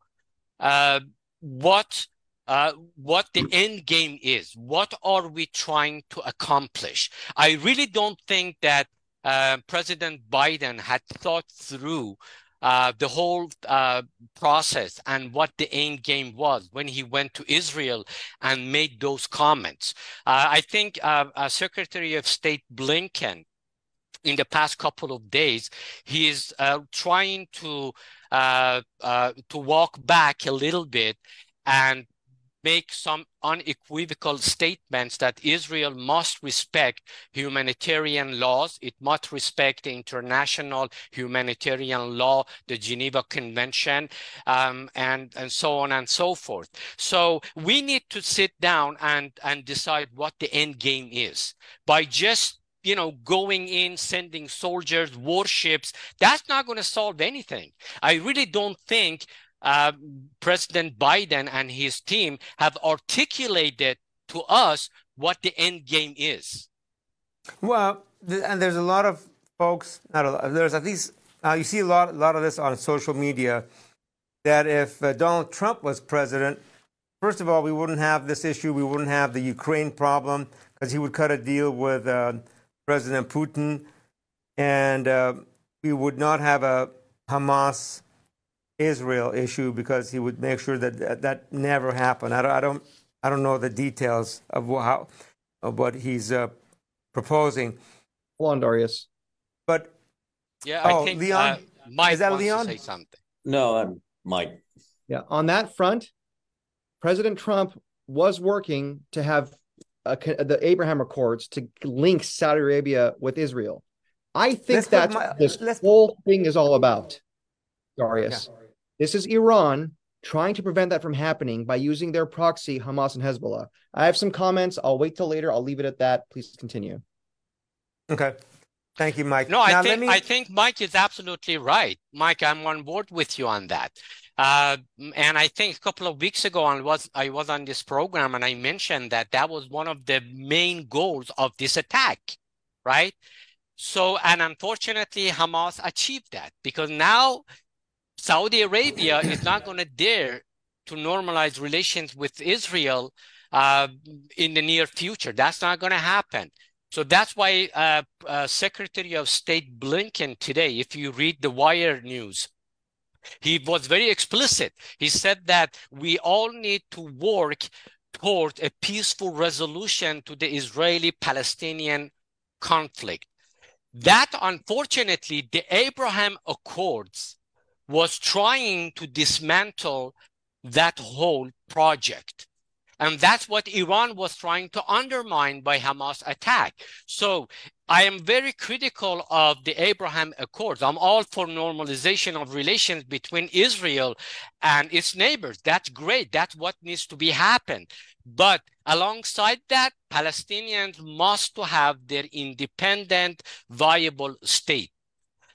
uh, what uh, what the end game is. What are we trying to accomplish? I really don't think that uh, President Biden had thought through uh, the whole uh, process and what the end game was when he went to Israel and made those comments. Uh, I think uh, uh, Secretary of State Blinken, in the past couple of days, he is trying to to walk back a little bit and make some unequivocal statements that Israel must respect humanitarian laws, it must respect the international humanitarian law, the Geneva Convention, um, and, and so on and so forth. So we need to sit down and, and decide what the end game is. By just you know, going in, sending soldiers, warships, that's not going to solve anything. I really don't think uh, President Biden and his team have articulated to us what the end game is. Well, and there's a lot of folks. Not a lot, there's at least uh, you see a lot, a lot of this on social media. That if uh, Donald Trump was president, first of all, we wouldn't have this issue. We wouldn't have the Ukraine problem because he would cut a deal with uh, President Putin, and uh, we would not have a Hamas Israel issue because he would make sure that that, that never happened. I don't, I don't, I don't know the details of how of what he's uh, proposing. Juan Darius. But yeah, I oh, think Leon, uh, Mike is that wants Leon? to say something. No, I'm Mike. Yeah, on that front, President Trump was working to have a, the Abraham Accords to link Saudi Arabia with Israel. I think that's my, this whole thing is all about, Darius. Yeah. This is Iran trying to prevent that from happening by using their proxy, Hamas and Hezbollah. I have some comments. I'll wait till later. I'll leave it at that. Please continue. Okay. Thank you, Mike. No, I think me... I think Mike is absolutely right. Mike, I'm on board with you on that. Uh, and I think a couple of weeks ago, I was I was on this program and I mentioned that that was one of the main goals of this attack, right? So, and unfortunately, Hamas achieved that because now Saudi Arabia is not going to dare to normalize relations with Israel uh, in the near future. That's not going to happen. So that's why uh, uh, Secretary of State Blinken today, if you read the Wire news, he was very explicit. He said that we all need to work toward a peaceful resolution to the Israeli Palestinian conflict. That, unfortunately, the Abraham Accords was trying to dismantle that whole project. And that's what Iran was trying to undermine by Hamas attack. So I am very critical of the Abraham Accords. I'm all for normalization of relations between Israel and its neighbors. That's great. That's what needs to be happened. But alongside that, Palestinians must have their independent, viable state.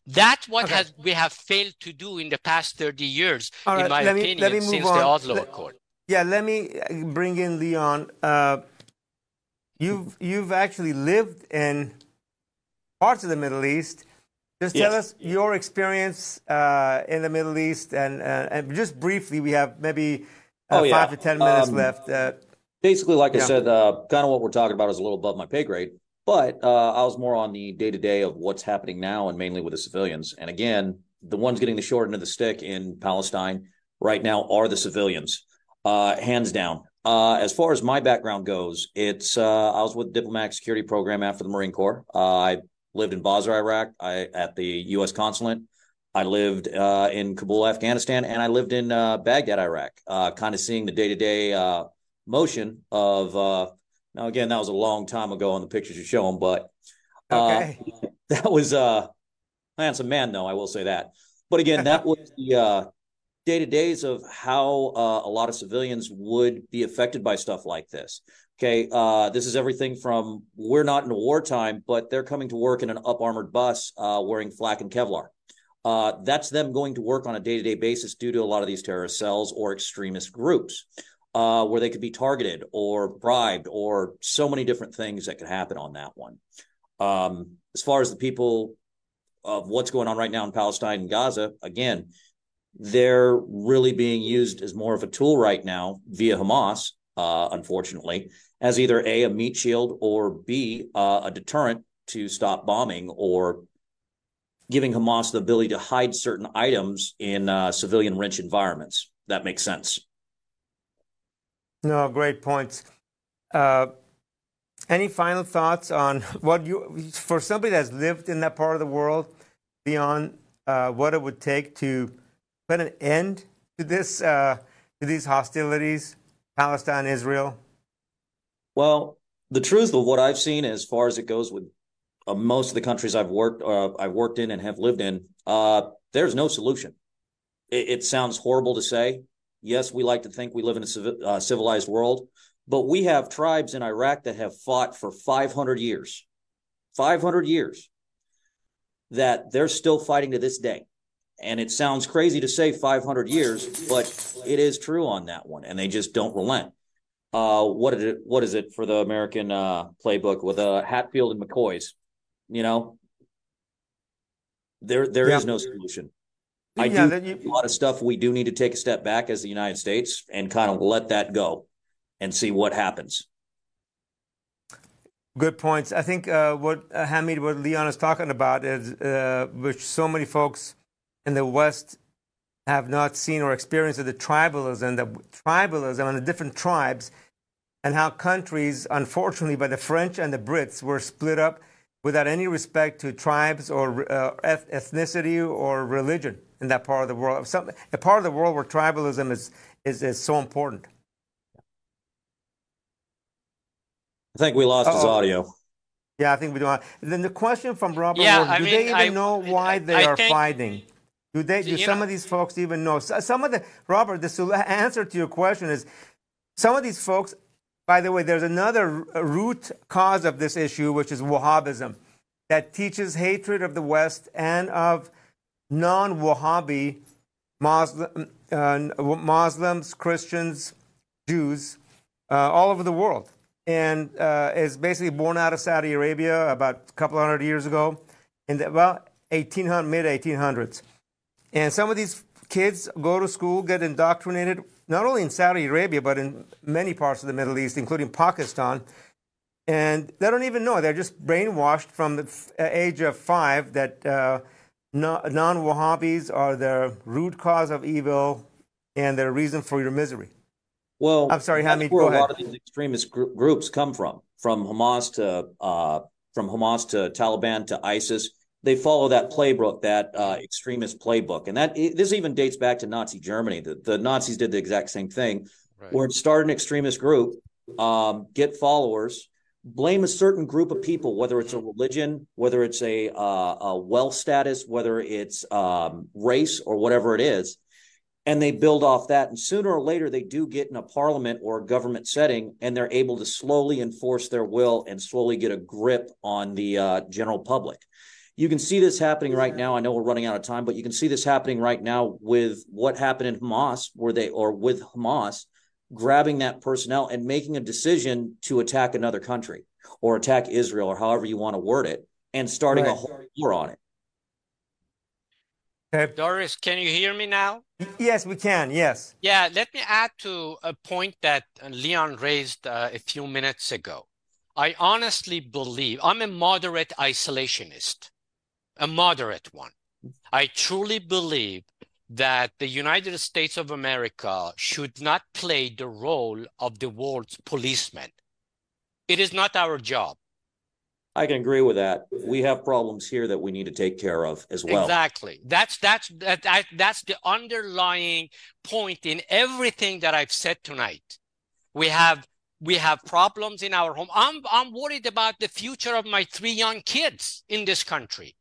That's what okay. has we have failed to do in the past 30 years, in my opinion, me, since on. the Oslo let, Accord. Yeah, let me uh, bring in Leon. Uh, you've you've actually lived in parts of the Middle East. Just tell yes. us your experience uh, in the Middle East, and uh, and just briefly, we have maybe uh, oh, yeah. five to ten minutes um, left. Uh, basically, like yeah. I said, kind of what we're talking about is a little above my pay grade. But uh, I was more on the day to day of what's happening now and mainly with the civilians. And again, the ones getting the short end of the stick in Palestine right now are the civilians, uh, hands down. Uh, as far as my background goes, it's uh, I was with the diplomatic security program after the Marine Corps. Uh, I lived in Basra, Iraq, I, at the U.S. consulate. I lived uh, in Kabul, Afghanistan, and I lived in Baghdad, Iraq. kind of seeing the day to day motion of now, again, that was a long time ago on the pictures you show them, but uh, that was uh, handsome man, though I will say that. But again, that was the uh, day to days of how uh, a lot of civilians would be affected by stuff like this. Okay, uh, this is everything from we're not in wartime, but they're coming to work in an up armored bus uh, wearing flak and Kevlar. Uh, that's them going to work on a day to day basis due to a lot of these terrorist cells or extremist groups uh, where they could be targeted or bribed or so many different things that could happen on that one. Um, as far as the people of what's going on right now in Palestine and Gaza, again, they're really being used as more of a tool right now via Hamas, uh, unfortunately, as either A, a meat shield, or B, uh, a deterrent to stop bombing or giving Hamas the ability to hide certain items in uh, civilian rich environments. That makes sense. No, great points. Uh, any final thoughts on what you, for somebody that's lived in that part of the world, beyond uh, what it would take to put an end to this, uh, to these hostilities, Palestine, Israel? Well, the truth of what I've seen, as far as it goes with uh, most of the countries I've worked, uh, I've worked in and have lived in, uh, there's no solution. It, it, sounds horrible to say. Yes, we like to think we live in a civ- uh, civilized world, but we have tribes in Iraq that have fought for 500 years, 500 years, that they're still fighting to this day. And it sounds crazy to say 500 years, but it is true on that one, and they just don't relent. Uh, what is it? What is it for the American uh, playbook with uh, Hatfield and McCoy's? You know, there there yeah. is no solution. I yeah, do you, a lot of stuff. We do need to take a step back as the United States and kind of let that go and see what happens. Good points. I think uh, what uh, Hamid, what Leon is talking about is uh, which so many folks in the West have not seen or experienced the tribalism, the tribalism and the different tribes, and how countries, unfortunately, by the French and the Brits, were split up without any respect to tribes or uh, ethnicity or religion in that part of the world. Some, a part of the world where tribalism is, is, is so important. I think we lost Uh-oh. his audio. Yeah, I think we do. Then the question from Robert: yeah, Ward, do mean, they even I, know why they I are think, fighting? Do they? Do some know, of these folks even know? Some of the Robert, the answer to your question is some of these folks. By the way, there's another root cause of this issue, which is Wahhabism, that teaches hatred of the West and of non-Wahhabi Muslim, uh, Muslims, Christians, Jews, uh, all over the world and uh, is basically born out of Saudi Arabia about a couple hundred years ago, in the, well, 1800 mid 1800s. And some of these kids go to school, get indoctrinated, not only in Saudi Arabia but in many parts of the Middle East, including Pakistan. And they don't even know; they're just brainwashed from the uh, age of five that uh, non-Wahhabis are the root cause of evil and the reason for your misery. Well, I'm sorry, Hamid. Where a ahead. lot of these extremist gr- groups come from, from Hamas to uh, from Hamas to Taliban to ISIS. They follow that playbook, that uh, extremist playbook, and that this even dates back to Nazi Germany. The, the Nazis did the exact same thing, right. where start an extremist group, um, get followers, blame a certain group of people, whether it's a religion, whether it's a, uh, a wealth status, whether it's um, race or whatever it is, and they build off that. And sooner or later, they do get in a parliament or a government setting, and they're able to slowly enforce their will and slowly get a grip on the uh, general public. You can see this happening right now. I know we're running out of time, but you can see this happening right now with what happened in Hamas, where they or with Hamas grabbing that personnel and making a decision to attack another country or attack Israel or however you want to word it, and starting right. a whole war on it. Doris, can you hear me now? Yes, we can. Yes. Yeah, let me add to a point that Leon raised uh, a few minutes ago. I honestly believe I'm a moderate isolationist, a moderate one. I truly believe that the United States of America should not play the role of the world's policeman. It is not our job. I can agree with that. We have problems here that we need to take care of as well. Exactly. That's that's that, that that's the underlying point in everything that I've said tonight. We have we have problems in our home. I'm I'm worried about the future of my three young kids in this country.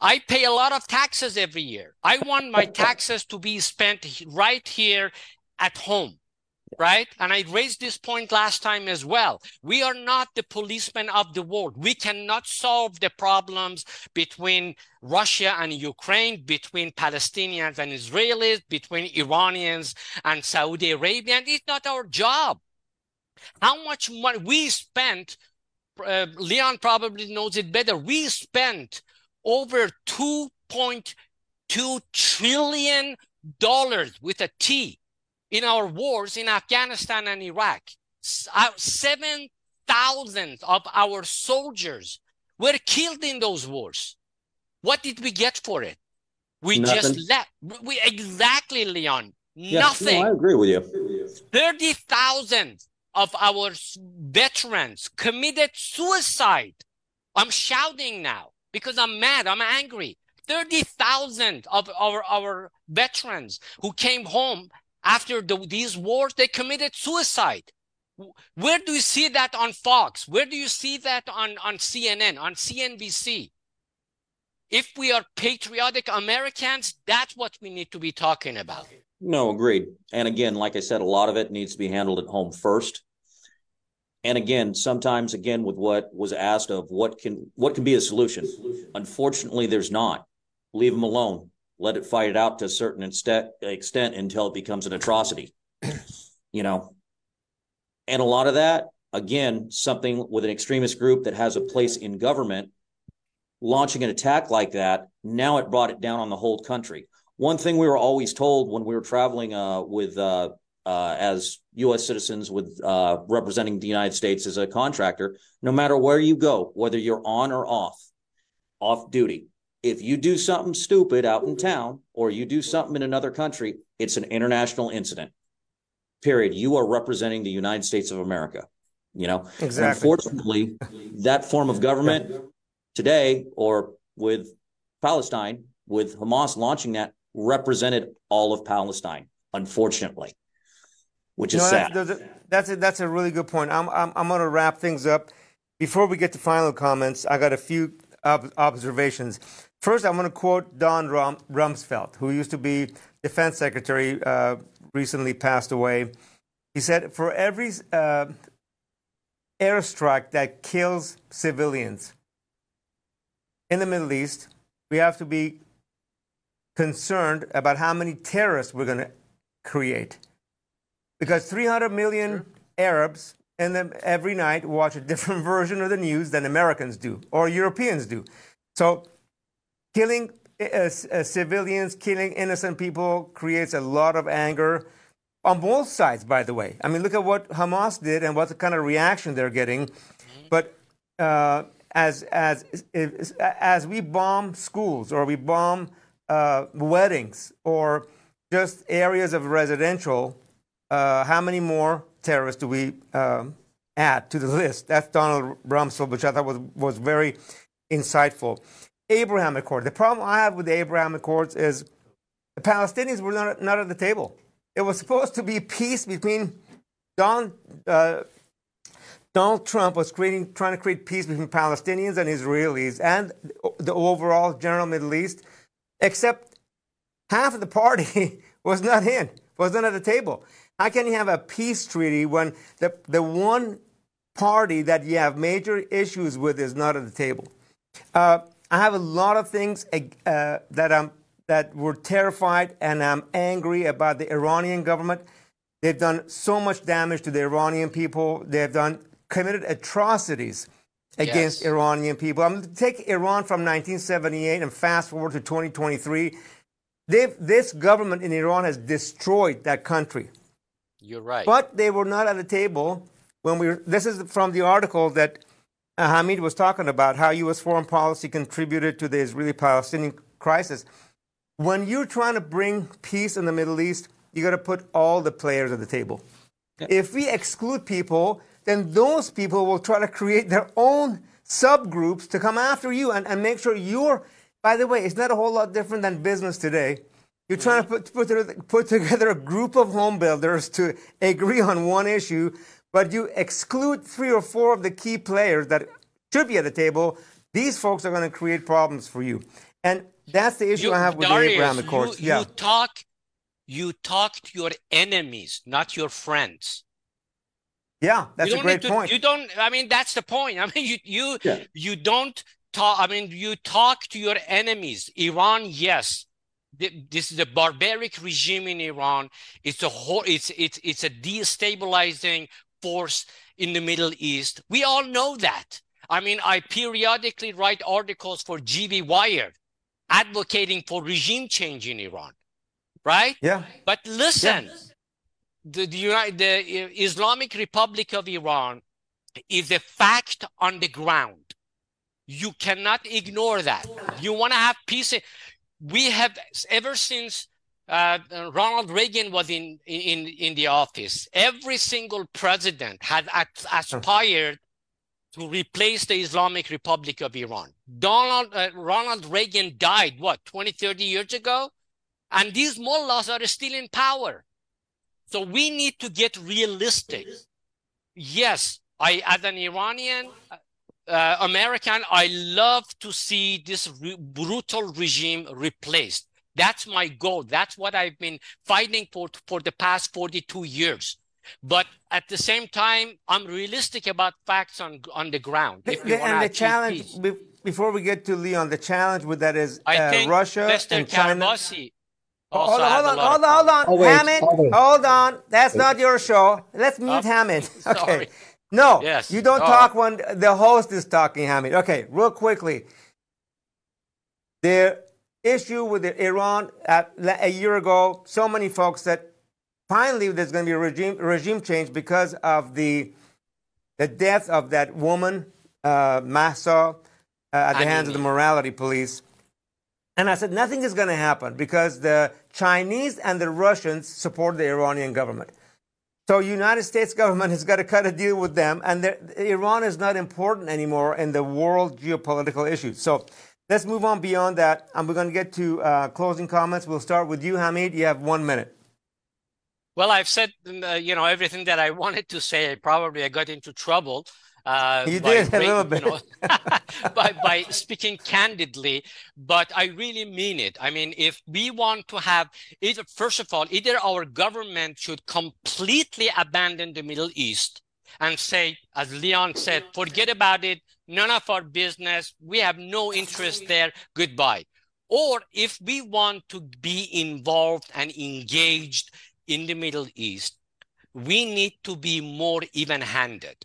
I pay a lot of taxes every year. I want my taxes to be spent right here at home right? And I raised this point last time as well. We are not the policemen of the world. We cannot solve the problems between Russia and Ukraine, between Palestinians and Israelis, between Iranians and Saudi Arabia. And It's not our job. How much money we spent, uh, Leon probably knows it better. We spent over 2.2 trillion dollars with a T in our wars in Afghanistan and Iraq. Uh, 7,000 of our soldiers were killed in those wars. What did we get for it? We Nothing. just left. We exactly, Leon. Yeah, Nothing. No, I agree with you. 30,000 of our veterans committed suicide. I'm shouting now because I'm mad. I'm angry. 30,000 of our, our veterans who came home after the, these wars, they committed suicide. Where do you see that on Fox? Where do you see that on, on CNN, on CNBC? If we are patriotic Americans, that's what we need to be talking about. No, agreed. And again, like I said, a lot of it needs to be handled at home first. And again, sometimes again with what was asked of what can what can be a solution. Unfortunately, there's not. Leave them alone. Let it fight it out to a certain extent, extent until it becomes an atrocity. you know. And a lot of that, again, something with an extremist group that has a place in government launching an attack like that, now it brought it down on the whole country one thing we were always told when we were traveling uh, with uh, uh, as U.S. citizens with uh, representing the United States as a contractor, no matter where you go, whether you're on or off, off duty, if you do something stupid out in town or you do something in another country, it's an international incident. Period. You are representing the United States of America. You know, Exactly. unfortunately, that form of government today, or with Palestine, with Hamas launching that, represented all of Palestine, unfortunately, which is No, sad. that's, that's a, that's a really good point. I'm I'm, I'm going to wrap things up. Before we get to final comments, I got a few ob- observations. First, I'm going to quote Don Rum- Rumsfeld, who used to be defense secretary, uh, recently passed away. He said, "For every uh, airstrike that kills civilians in the Middle East, we have to be concerned about how many terrorists we're going to create." Because 300 million Arabs and then every night watch a different version of the news than Americans do or Europeans do. So killing uh, uh, civilians, killing innocent people creates a lot of anger on both sides, by the way. I mean, look at what Hamas did and what the kind of reaction they're getting. But uh, as, as, as, as we bomb schools or we bomb uh, weddings or just areas of residential, uh, how many more terrorists do we um, add to the list? That's Donald Rumsfeld, which I thought was, was very insightful. Abraham Accord. The problem I have with the Abraham Accords is the Palestinians were not, not at the table. It was supposed to be peace between Don, uh, Donald Trump was creating, trying to create peace between Palestinians and Israelis and the overall general Middle East, except half of the party was not in, was not at the table. How can you have a peace treaty when the, the one party that you have major issues with is not at the table? Uh, I have a lot of things uh, that I'm that were terrified and I'm angry about the Iranian government. They've done so much damage to the Iranian people. They've done committed atrocities against Yes. Iranian people. I'm to take Iran from 1978 and fast forward to 2023. They've, this government in Iran has destroyed that country. You're right. But they were not at the table when we were. This is from the article that uh, Hamid was talking about how U.S. foreign policy contributed to the Israeli Palestinian crisis. When you're trying to bring peace in the Middle East, you got to put all the players at the table. If we exclude people, then those people will try to create their own subgroups to come after you and, and make sure you're. By the way, it's not a whole lot different than business today. You're trying to put, put, together- put together a group of home builders to agree on one issue, but you exclude three or four of the key players that should be at the table. These folks are going to create problems for you. And that's the issue You- I have with Darius, the Abraham Accords. You, yeah. you talk, you talk to your enemies, not your friends. yeah, that's you a don't great to, point. You don't. I mean, that's the point. I mean, you you Yeah. you don't talk. I mean, you talk to your enemies. Iran, yes, Th- this is a barbaric regime in Iran. It's a whole. It's it's it's a destabilizing force in the Middle East. We all know that. I mean, I periodically write articles for GVWire, advocating for regime change in Iran, right? yeah. But listen, the, the, Uni- the uh, Islamic Republic of Iran is a fact on the ground. You cannot ignore that. You want to have peace. We have ever since uh, Ronald Reagan was in, in, in the office, every single president had aspired to replace the Islamic Republic of Iran. Donald, uh, Ronald Reagan died, what, 20, 30 years ago? And these mullahs are still in power. So we need to get realistic. Yes, I, as an Iranian, uh, American, I love to see this re- brutal regime replaced. That's my goal. That's what I've been fighting for for the past 42 years. But at the same time, I'm realistic about facts on on the ground. The, the, and the challenge, peace. before we get to Leon, the challenge with that is uh, Russia Mr. and China. hold on, hold on, hold on, hold on, oh, Hammond, hold on. That's not your show. Let's mute oh, Hammond. Okay. Sorry. No, yes. you don't oh. talk when the host is talking, Hamid. Okay, real quickly. The issue with the Iran at, a year ago, so many folks that finally there's going to be a regime regime change because of the the death of that woman, uh, Mahsa, uh, at the hands of the morality police. And I said nothing is going to happen because the Chinese and the Russians support the Iranian government. So United States government has got to cut a deal with them, and Iran is not important anymore in the world geopolitical issues. So let's move on beyond that, and we're going to get to uh, closing comments. We'll start with you, Hamid. You have one minute. Well, I've said uh, you know everything that I wanted to say. Probably I got into trouble. Uh, you did a little bit. You know, by, by speaking candidly, but I really mean it. I mean, if we want to have either, first of all, either our government should completely abandon the Middle East and say, as Leon said, forget about it, none of our business, we have no interest there, goodbye. Or if we want to be involved and engaged in the Middle East, we need to be more even handed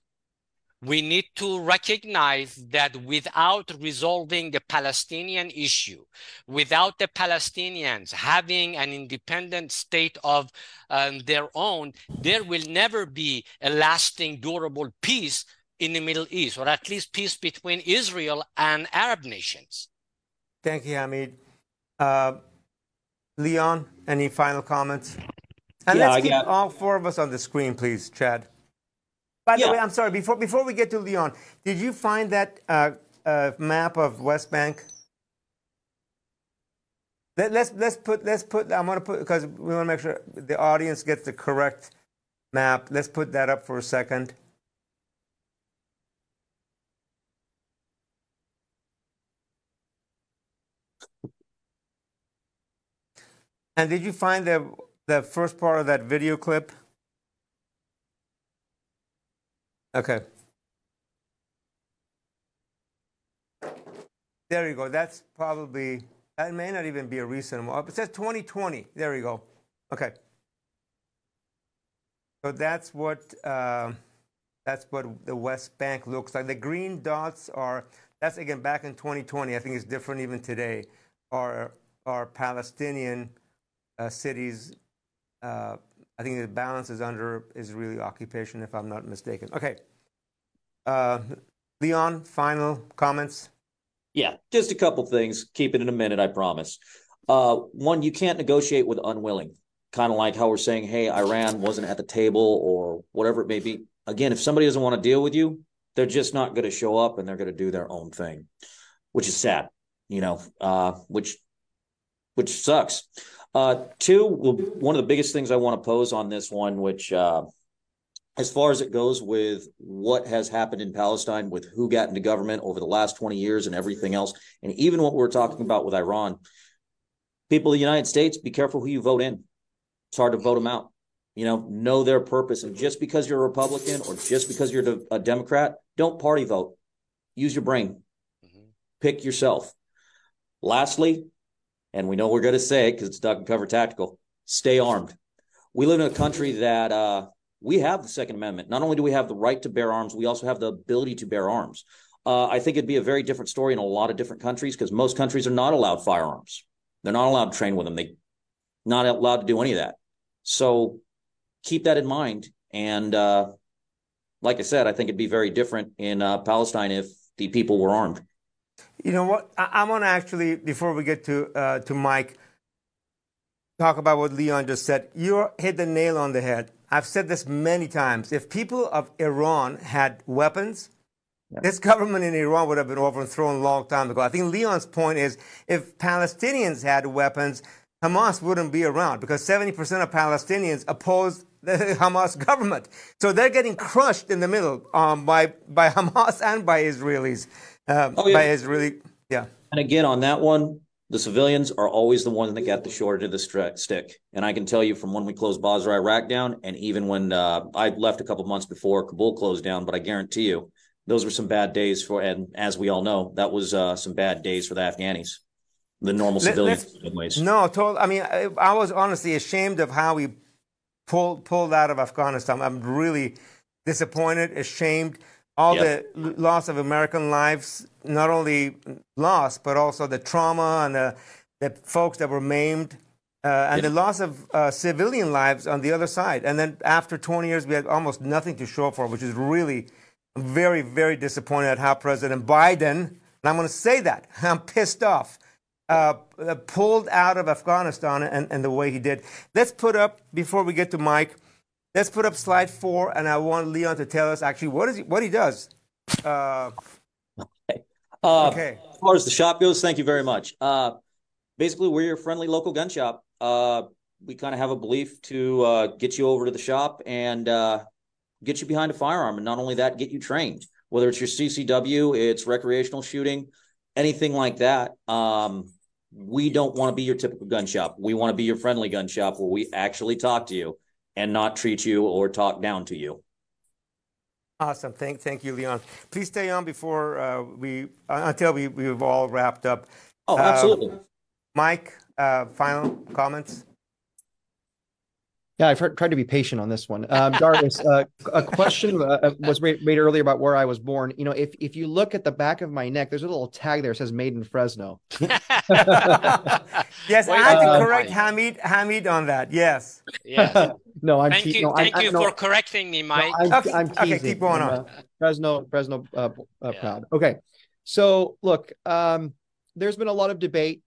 we need to recognize that without resolving the Palestinian issue, without the Palestinians having an independent state of um, their own, there will never be a lasting, durable peace in the Middle East, or at least peace between Israel and Arab nations. Thank you, Hamid. Uh, Leon, any final comments? And yeah, let's keep got... all four of us on the screen, please, Chad. By the yeah. way, I'm sorry. Before before we get to Leon, did you find that uh, uh, map of West Bank? Let, let's let's put let's put. I'm gonna put because we want to make sure the audience gets the correct map. Let's put that up for a second. And did you find the the first part of that video clip? Okay. There you go. That's probably, that may not even be a recent one. It says 2020. There you go. Okay. So that's what, uh, that's what the West Bank looks like. The green dots are, that's again back in 2020. I think it's different even today. Are, are Palestinian uh, cities uh, I think the balance is under Israeli occupation, if I'm not mistaken. Okay. Uh, Leon, final comments? Yeah, just a couple things. Keep it in a minute, I promise. Uh, one, you can't negotiate with unwilling. Kind of like how we're saying, hey, Iran wasn't at the table or whatever it may be. Again, if somebody doesn't want to deal with you, they're just not going to show up and they're going to do their own thing, which is sad, you know, uh, which which sucks. Uh, two, one of the biggest things I want to pose on this one, which uh, as far as it goes with what has happened in Palestine, with who got into government over the last 20 years and everything else, and even what we're talking about with Iran, people of the United States, be careful who you vote in. It's hard to vote them out. You know, know their purpose. And just because you're a Republican or just because you're a Democrat, don't party vote. Use your brain. Mm-hmm. Pick yourself. Lastly, and we know we're going to say it because it's duck and cover tactical. Stay armed. We live in a country that uh, we have the Second Amendment. Not only do we have the right to bear arms, we also have the ability to bear arms. Uh, I think it'd be a very different story in a lot of different countries because most countries are not allowed firearms. They're not allowed to train with them. They're not allowed to do any of that. So keep that in mind. And uh, like I said, I think it'd be very different in uh, Palestine if the people were armed. You know what? I, I want to actually, before we get to uh, to Mike, talk about what Leon just said. You hit the nail on the head. I've said this many times. If people of Iran had weapons, yeah. this government in Iran would have been overthrown a long time ago. I think Leon's point is if Palestinians had weapons, Hamas wouldn't be around because 70% of Palestinians oppose the Hamas government. So they're getting crushed in the middle um, by, by Hamas and by Israelis. Um, oh, yeah. By Israeli, yeah. And again, on that one, the civilians are always the ones that get the short end of the stick. And I can tell you from when we closed Basra, Iraq down, and even when uh, I left a couple months before Kabul closed down, but I guarantee you, those were some bad days for, and as we all know, that was uh, some bad days for the Afghanis, the normal civilians. Ways. No, total, I mean, I, I was honestly ashamed of how we pulled pulled out of Afghanistan. I'm really disappointed, ashamed all the loss of American lives, not only lost, but also the trauma and the, the folks that were maimed, uh, and the loss of uh, civilian lives on the other side. And then after 20 years, we had almost nothing to show for, which is really very, very disappointed at how President Biden, and I'm going to say that, I'm pissed off, uh, pulled out of Afghanistan and, and the way he did. Let's put up, before we get to Mike, Let's put up slide four, and I want Leon to tell us actually what is he, what he does. Uh, okay. Uh, okay. As far as the shop goes, thank you very much. Uh, basically, we're your friendly local gun shop. Uh, we kind of have a belief to uh, get you over to the shop and uh, get you behind a firearm, and not only that, get you trained. Whether it's your CCW, it's recreational shooting, anything like that. Um, we don't want to be your typical gun shop. We want to be your friendly gun shop where we actually talk to you and not treat you or talk down to you. Awesome. Thank, thank you, Leon. Please stay on before uh, we uh, until we we've all wrapped up. Oh, absolutely. Uh, Mike, uh, final comments. Yeah, I've heard, tried to be patient on this one. Um, Darius, uh, a question uh, uh was made, made, earlier about where I was born. You know, if if you look at the back of my neck, there's a little tag there that says "Made in Fresno." yes, I had to correct Hamid Hamid on that. Yes. Yeah. no, I'm. Thank te- you, no, thank I'm, you for correcting me, Mike. No, I'm, okay, I'm okay, keep going on. Uh, Fresno, Fresno, uh, uh, yeah. proud. Okay, so look, um, there's been a lot of debate,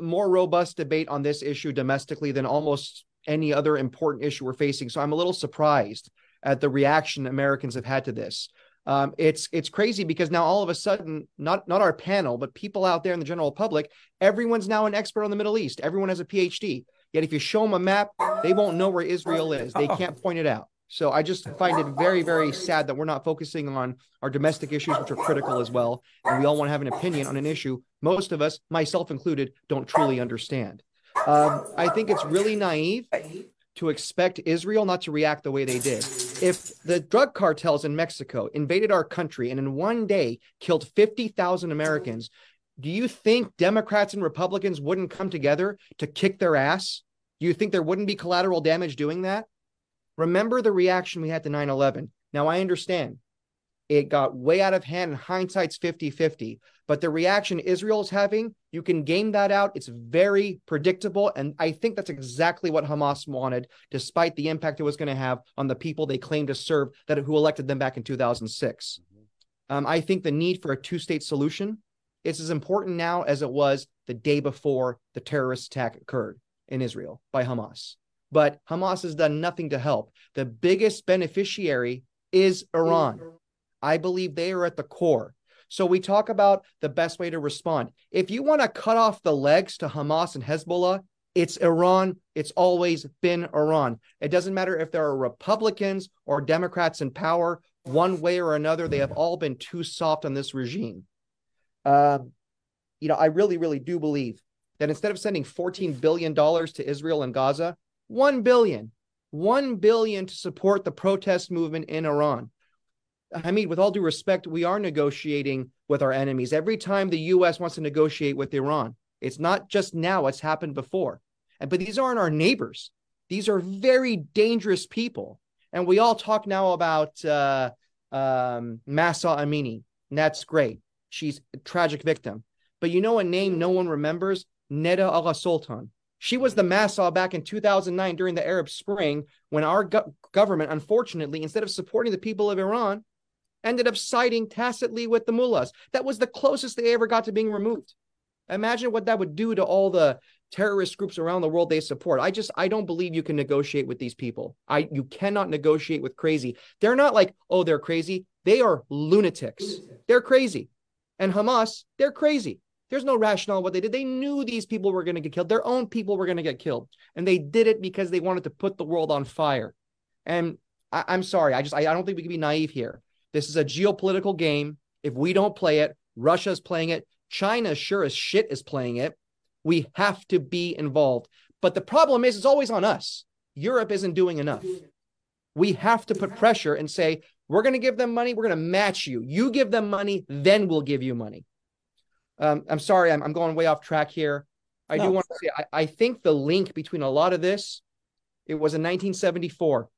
more robust debate on this issue domestically than almost any other important issue we're facing. So I'm a little surprised at the reaction Americans have had to this. Um, it's it's crazy because now all of a sudden, not not our panel, but people out there in the general public, everyone's now an expert on the Middle East. Everyone has a PhD. Yet if you show them a map, they won't know where Israel is. They can't point it out. So I just find it very, very sad that we're not focusing on our domestic issues, which are critical as well. And we all want to have an opinion on an issue most of us, myself included, don't truly understand. Um, I think it's really naive to expect Israel not to react the way they did. If the drug cartels in Mexico invaded our country and in one day killed 50,000 Americans, do you think Democrats and Republicans wouldn't come together to kick their ass? Do you think there wouldn't be collateral damage doing that? Remember the reaction we had to 9 11. Now, I understand it got way out of hand and hindsight's 50 50. But the reaction Israel is having, you can game that out. It's very predictable. And I think that's exactly what Hamas wanted, despite the impact it was going to have on the people they claim to serve that who elected them back in 2006. Mm-hmm. Um, I think the need for a two state solution is as important now as it was the day before the terrorist attack occurred in Israel by Hamas. But Hamas has done nothing to help. The biggest beneficiary is Iran. I believe they are at the core. So we talk about the best way to respond. If you want to cut off the legs to Hamas and Hezbollah, it's Iran. It's always been Iran. It doesn't matter if there are Republicans or Democrats in power, one way or another, they have all been too soft on this regime. Um, you know, I really, really do believe that instead of sending $14 billion to Israel and Gaza, $1 billion, $1 billion to support the protest movement in Iran. Mean, with all due respect, we are negotiating with our enemies. Every time the US wants to negotiate with Iran, it's not just now, it's happened before. And but these aren't our neighbors. These are very dangerous people. And we all talk now about uh, um, Amini. And that's great. She's a tragic victim. But you know a name no one remembers? Neda Agha Soltan. She was the Mahsa back in 2009 during the Arab Spring when our go- government, unfortunately, instead of supporting the people of Iran, ended up siding tacitly with the mullahs. That was the closest they ever got to being removed. Imagine what that would do to all the terrorist groups around the world they support. I just I don't believe you can negotiate with these people. I you cannot negotiate with crazy. They're not like, "Oh, they're crazy." They are lunatics. They're crazy. And Hamas, they're crazy. There's no rationale what they did. They knew these people were going to get killed. Their own people were going to get killed. And they did it because they wanted to put the world on fire. And I, am sorry. I just I, I don't think we can be naive here. This is a geopolitical game. If we don't play it, Russia's playing it. China sure as shit is playing it. We have to be involved. But the problem is, it's always on us. Europe isn't doing enough. We have to put pressure and say, we're going to give them money. We're going to match you. You give them money, then we'll give you money. Um, I'm sorry, I'm, I'm going way off track here. I no, do want to say, I, I think the link between a lot of this, it was in 1974,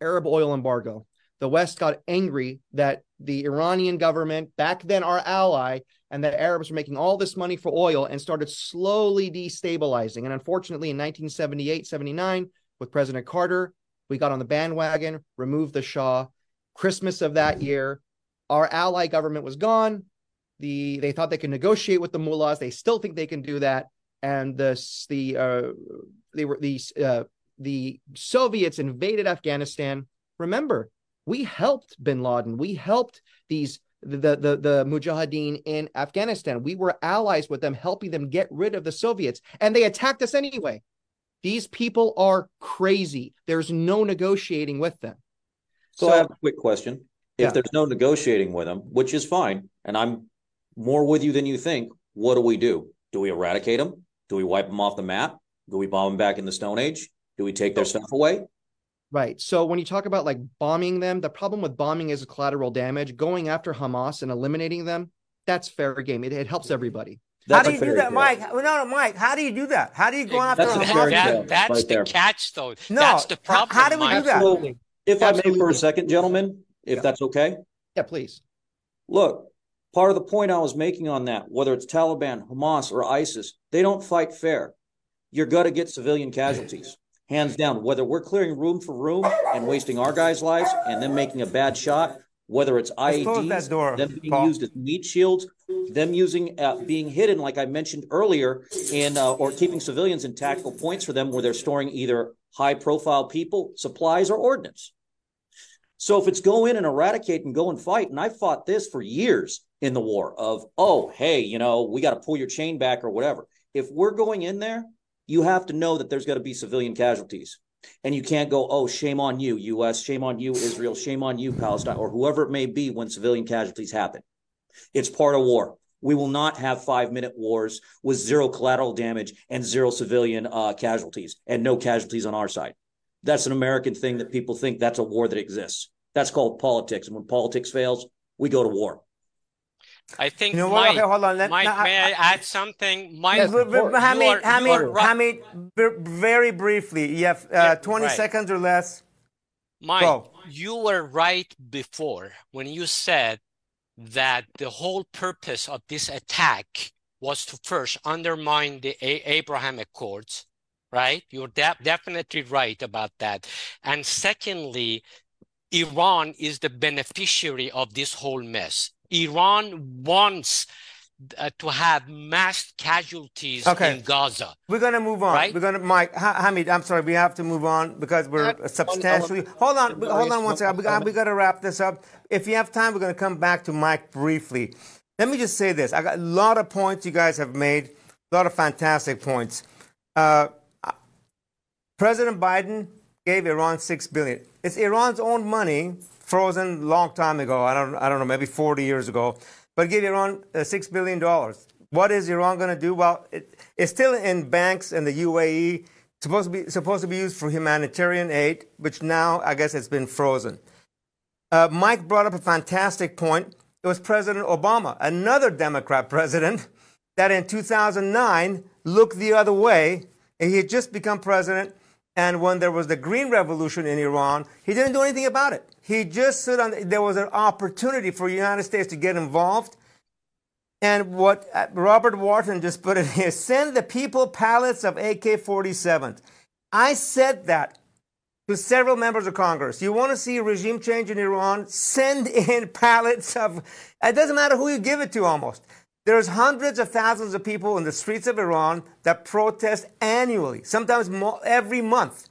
Arab oil embargo. The West got angry that the Iranian government, back then our ally, and the Arabs were making all this money for oil and started slowly destabilizing. And unfortunately, in 1978, 79, with President Carter, we got on the bandwagon, removed the Shah. Christmas of that year, our ally government was gone. The they thought they could negotiate with the mullahs. They still think they can do that. And the the uh, they were these uh, the Soviets invaded Afghanistan. Remember, we helped Bin Laden. We helped these the the the Mujahideen in Afghanistan. We were allies with them, helping them get rid of the Soviets, and they attacked us anyway. These people are crazy. There's no negotiating with them. So, so I have a quick question. If yeah. there's no negotiating with them, which is fine, and I'm more with you than you think, what do we do? Do we eradicate them? Do we wipe them off the map? Do we bomb them back in the Stone Age? Do we take their stuff away? Right. So when you talk about like bombing them, the problem with bombing is collateral damage. Going after Hamas and eliminating them, that's fair game. It, it helps everybody. That's how do you do that, Mike? No, no, Mike. How do you do that? How do you go after that's Hamas? That, that's right the there. catch, though. No, that's the problem. How, how do we Mike. do that? Absolutely. If Absolutely. I may, for a second, gentlemen, if yeah. that's okay. Yeah, please. Look, part of the point I was making on that, whether it's Taliban, Hamas, or ISIS, they don't fight fair. You're going to get civilian casualties hands down. Whether we're clearing room for room and wasting our guys' lives and then making a bad shot, whether it's IEDs, door, them being Paul. used as meat shields, them using uh, being hidden, like I mentioned earlier, in uh, or keeping civilians in tactical points for them where they're storing either high-profile people, supplies, or ordnance. So if it's go in and eradicate and go and fight, and I fought this for years in the war of, oh, hey, you know, we got to pull your chain back or whatever. If we're going in there you have to know that there's going to be civilian casualties. And you can't go, oh, shame on you, US, shame on you, Israel, shame on you, Palestine, or whoever it may be when civilian casualties happen. It's part of war. We will not have five minute wars with zero collateral damage and zero civilian uh, casualties and no casualties on our side. That's an American thing that people think that's a war that exists. That's called politics. And when politics fails, we go to war. I think you know Mike, okay, hold on. Let, Mike, no, may I, I, add something? Mike, yes, Hamid, Hamid, Hamid, very briefly. You have uh, yeah, 20 right. seconds or less. Mike, Go. you were right before when you said that the whole purpose of this attack was to first undermine the A- Abraham Accords, right? You're de- definitely right about that. And secondly, Iran is the beneficiary of this whole mess Iran wants uh, to have mass casualties okay. in Gaza. We're going to move on. Right? We're going to, Mike, Hamid, I'm sorry, we have to move on because we're uh, substantially. Hold on, hold on one second. We got, we got to wrap this up. If you have time, we're going to come back to Mike briefly. Let me just say this. I got a lot of points you guys have made, a lot of fantastic points. Uh, President Biden gave Iran six billion. It's Iran's own money frozen long time ago. I don't, I don't know, maybe 40 years ago. But give Iran uh, $6 billion. What is Iran going to do? Well, it, it's still in banks in the UAE, supposed to, be, supposed to be used for humanitarian aid, which now I guess it's been frozen. Uh, Mike brought up a fantastic point. It was President Obama, another Democrat president, that in 2009 looked the other way. He had just become president. And when there was the Green Revolution in Iran, he didn't do anything about it. He just stood on, there was an opportunity for the United States to get involved. And what uh, Robert Wharton just put in here send the people pallets of AK 47s. I said that to several members of Congress. You want to see a regime change in Iran? Send in pallets of, it doesn't matter who you give it to almost. There's hundreds of thousands of people in the streets of Iran that protest annually, sometimes every month.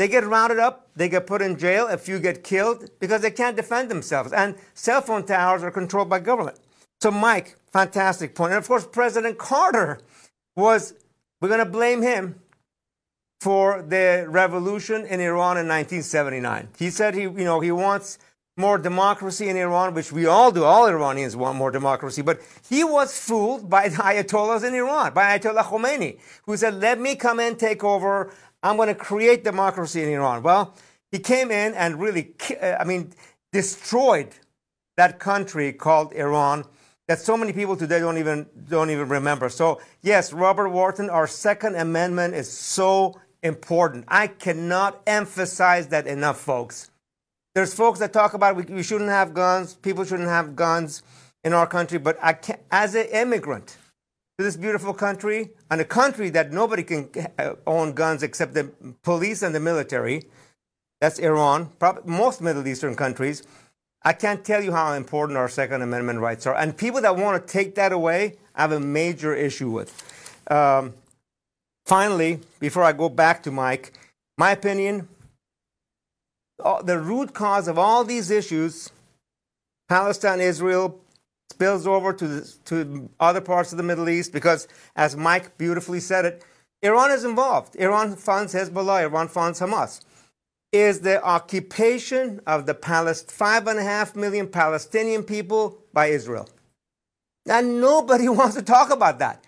They get rounded up, they get put in jail, a few get killed because they can't defend themselves. And cell phone towers are controlled by government. So, Mike, fantastic point. And of course, President Carter was, we're going to blame him for the revolution in Iran in 1979. He said he, you know, he wants more democracy in Iran, which we all do. All Iranians want more democracy. But he was fooled by the Ayatollahs in Iran, by Ayatollah Khomeini, who said, let me come in, take over. I'm going to create democracy in Iran. Well, he came in and really, uh, I mean, destroyed that country called Iran that so many people today don't even don't even remember. So yes, Robert Wharton, our Second Amendment is so important. I cannot emphasize that enough, folks. There's folks that talk about we, we shouldn't have guns, people shouldn't have guns in our country, but I can as an immigrant to this beautiful country, and a country that nobody can uh, own guns except the police and the military, that's Iran, probably most Middle Eastern countries. I can't tell you how important our Second Amendment rights are. And people that want to take that away, I have a major issue with. Um, Finally, before I go back to Mike, my opinion the root cause of all these issues, Palestine, Israel, spills over to, the, to other parts of the Middle East because, as Mike beautifully said it, Iran is involved. Iran funds Hezbollah, Iran funds Hamas. Is the occupation of the Palest- five and a half million Palestinian people by Israel. And nobody wants to talk about that.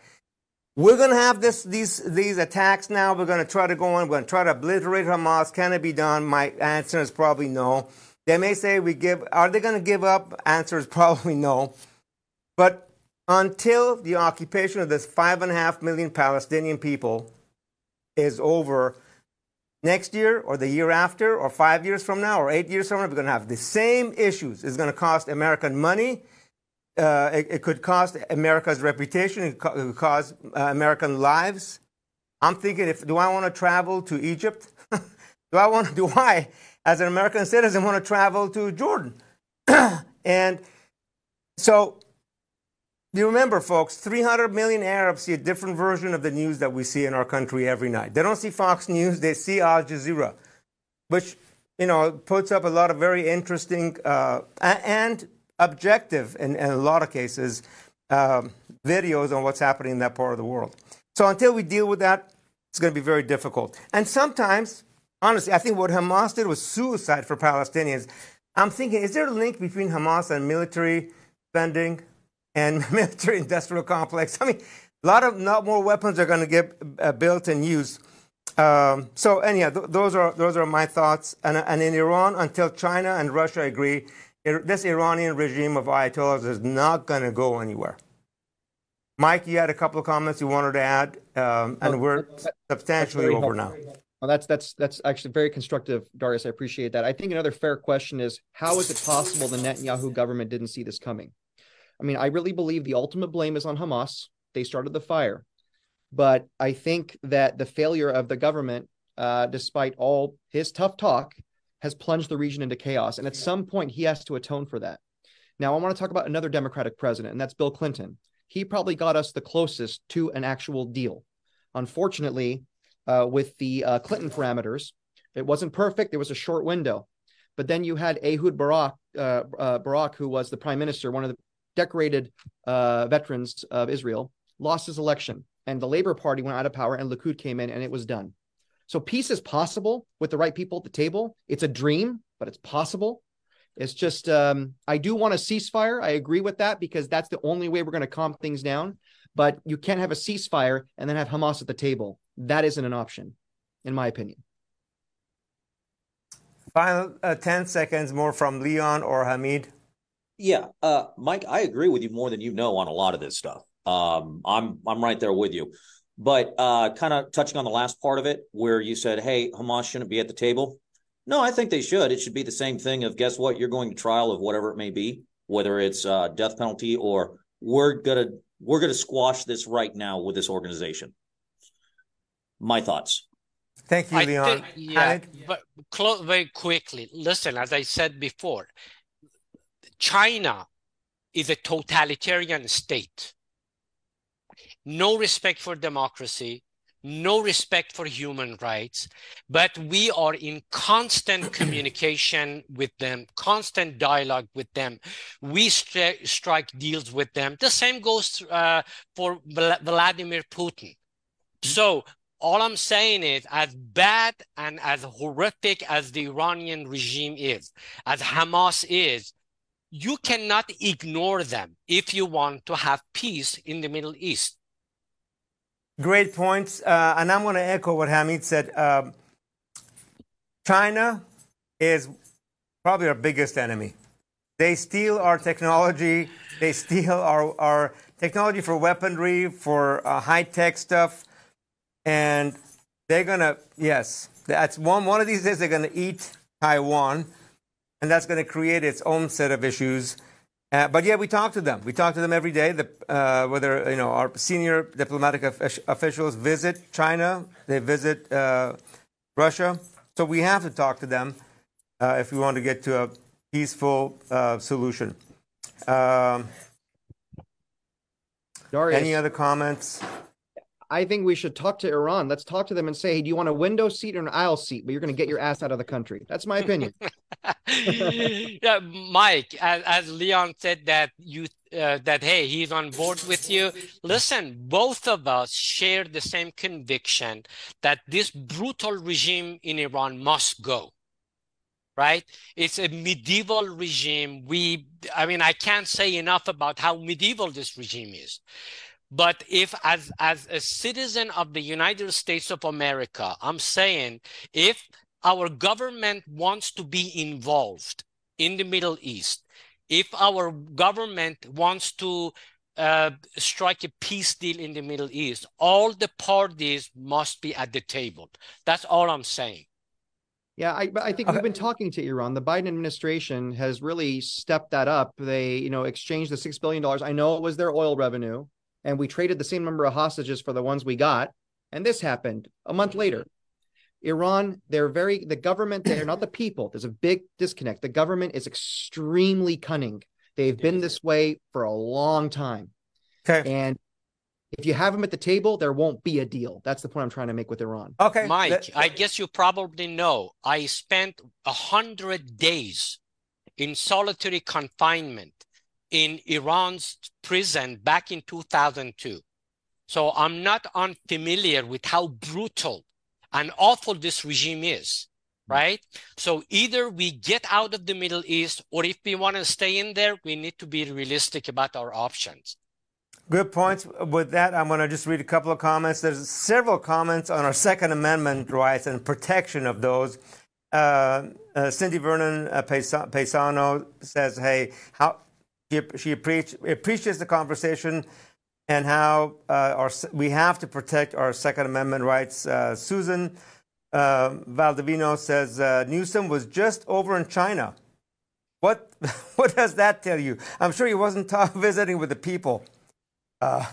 We're going to have this, these, these attacks now. We're going to try to go on. We're going to try to obliterate Hamas. Can it be done? My answer is probably no. They may say we give. Are they going to give up? Answer is probably no. But until the occupation of this five and a half million Palestinian people is over next year or the year after or five years from now or eight years from now, we're going to have the same issues. It's going to cost American money uh, it, it, could cost America's reputation. It, it could cost uh, American lives. I'm thinking, if do I want to travel to Egypt? do I want? Do I, as an American citizen, want to travel to Jordan? and so, you remember, folks, 300 million Arabs see a different version of the news that we see in our country every night. They don't see Fox News; they see Al Jazeera, which you know puts up a lot of very interesting uh, and objective in, in a lot of cases um, videos on what's happening in that part of the world. So until we deal with that, it's going to be very difficult. And sometimes, honestly, I think what Hamas did was suicide for Palestinians. I'm thinking, is there a link between Hamas and military spending and military industrial complex? I mean, a lot of not more weapons are going to get uh, built and used. Um, so anyhow, th- those are those are my thoughts. And, and in Iran, until China and Russia agree, this Iranian regime of Ayatollahs is not going to go anywhere. Mike, you had a couple of comments you wanted to add, um, and we're substantially over now. Well, that's that's that's actually very constructive, Darius. I appreciate that. I think another fair question is how is it possible the Netanyahu government didn't see this coming? I mean, I really believe the ultimate blame is on Hamas. They started the fire, but I think that the failure of the government, uh, despite all his tough talk, has plunged the region into chaos. And at some point, he has to atone for that. Now, I want to talk about another Democratic president, and that's Bill Clinton. He probably got us the closest to an actual deal. Unfortunately, uh, with the uh, Clinton parameters, it wasn't perfect. There was a short window. But then you had Ehud Barak, uh, uh Barak, who was the prime minister, one of the decorated uh, veterans of Israel, lost his election. And the Labor Party went out of power, and Likud came in, and it was done. So peace is possible with the right people at the table. It's a dream, but it's possible. It's just um, I do want a ceasefire. I agree with that because that's the only way we're going to calm things down. But you can't have a ceasefire and then have Hamas at the table. That isn't an option, in my opinion. Final uh, 10 seconds more from Leon or Hamid. Yeah, uh, Mike, I agree with you more than you know on a lot of this stuff. Um, I'm I'm right there with you. But uh, kind of touching on the last part of it, where you said, "Hey, Hamas shouldn't be at the table." No, I think they should. It should be the same thing of guess what? You're going to trial of whatever it may be, whether it's uh, death penalty or we're gonna we're gonna squash this right now with this organization. My thoughts. Thank you, I Leon. think- yeah, but clo- very quickly. Listen, as I said before, China is a totalitarian state. No respect for democracy, no respect for human rights, but we are in constant communication with them, constant dialogue with them. We stri- strike deals with them. The same goes uh, for Vla- Vladimir Putin. So all I'm saying is, as bad and as horrific as the Iranian regime is, as Hamas is, you cannot ignore them if you want to have peace in the Middle East. Great points. Uh, and I'm going to echo what Hamid said. Um, China is probably our biggest enemy. They steal our technology, they steal our, our technology for weaponry, for uh, high tech stuff. And they're going to, yes, that's one, one of these days they're going to eat Taiwan. And that's going to create its own set of issues. Uh, but yeah, we talk to them. We talk to them every day. The, uh, whether you know our senior diplomatic of- officials visit China, they visit uh, Russia. So we have to talk to them uh, if we want to get to a peaceful uh, solution. Um, Darius, any other comments? I think we should talk to Iran. Let's talk to them and say, hey, do you want a window seat or an aisle seat? But you're going to get your ass out of the country. That's my opinion. yeah, Mike, as, as Leon said that you uh, that hey, he's on board with you. Listen, both of us share the same conviction that this brutal regime in Iran must go. Right? It's a medieval regime. We, I mean, I can't say enough about how medieval this regime is. But if, as as a citizen of the United States of America, I'm saying if our government wants to be involved in the Middle East, if our government wants to uh, strike a peace deal in the Middle East, all the parties must be at the table. That's all I'm saying. Yeah, I, I think we've been talking to Iran. The Biden administration has really stepped that up. They, you know, exchanged the six billion dollars. I know it was their oil revenue, and we traded the same number of hostages for the ones we got. And this happened a month later. Iran, they're very the government. They're not the people. There's a big disconnect. The government is extremely cunning. They've been this way for a long time. Okay. And if you have them at the table, there won't be a deal. That's the point I'm trying to make with Iran. Okay. Mike, let- I guess you probably know I spent a hundred days in solitary confinement in Iran's prison back in 2002. So I'm not unfamiliar with how brutal and awful this regime is, right? So either we get out of the Middle East, or if we want to stay in there, we need to be realistic about our options. Good points. With that, I'm going to just read a couple of comments. There's several comments on our Second Amendment rights and protection of those. Uh, uh, Cindy Vernon uh, Paisano says, "Hey, how she, she appreci- appreciates the conversation and how uh, our, we have to protect our Second Amendment rights." Uh, Susan uh, Valdivino says, uh, "Newsom was just over in China. What what does that tell you? I'm sure he wasn't ta- visiting with the people." Uh,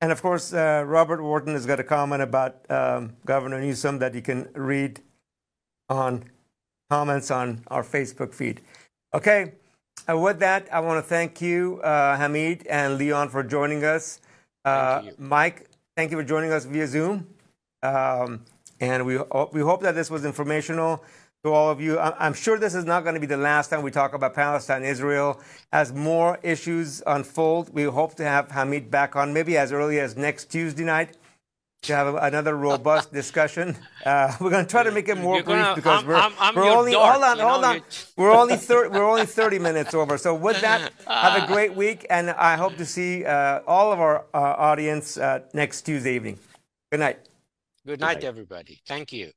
and of course, uh, Robert Wharton has got a comment about um, Governor Newsom that you can read on comments on our Facebook feed. Okay, uh, with that, I want to thank you, uh, Hamid and Leon, for joining us. Uh, Thank you. Mike, thank you for joining us via Zoom. Um, and we, we hope that this was informational to all of you. I'm sure this is not going to be the last time we talk about Palestine, Israel. As more issues unfold, we hope to have Hamid back on maybe as early as next Tuesday night to have another robust discussion. Uh, we're going to try to make it more You're brief because I'm- we're, I'm- I'm we're only dork, hold on, you know, hold on. We're only 30, we're only 30 minutes over. So with that, have a great week, and I hope to see uh, all of our uh, audience uh, next Tuesday evening. Good night. Good night, everybody. Thank you.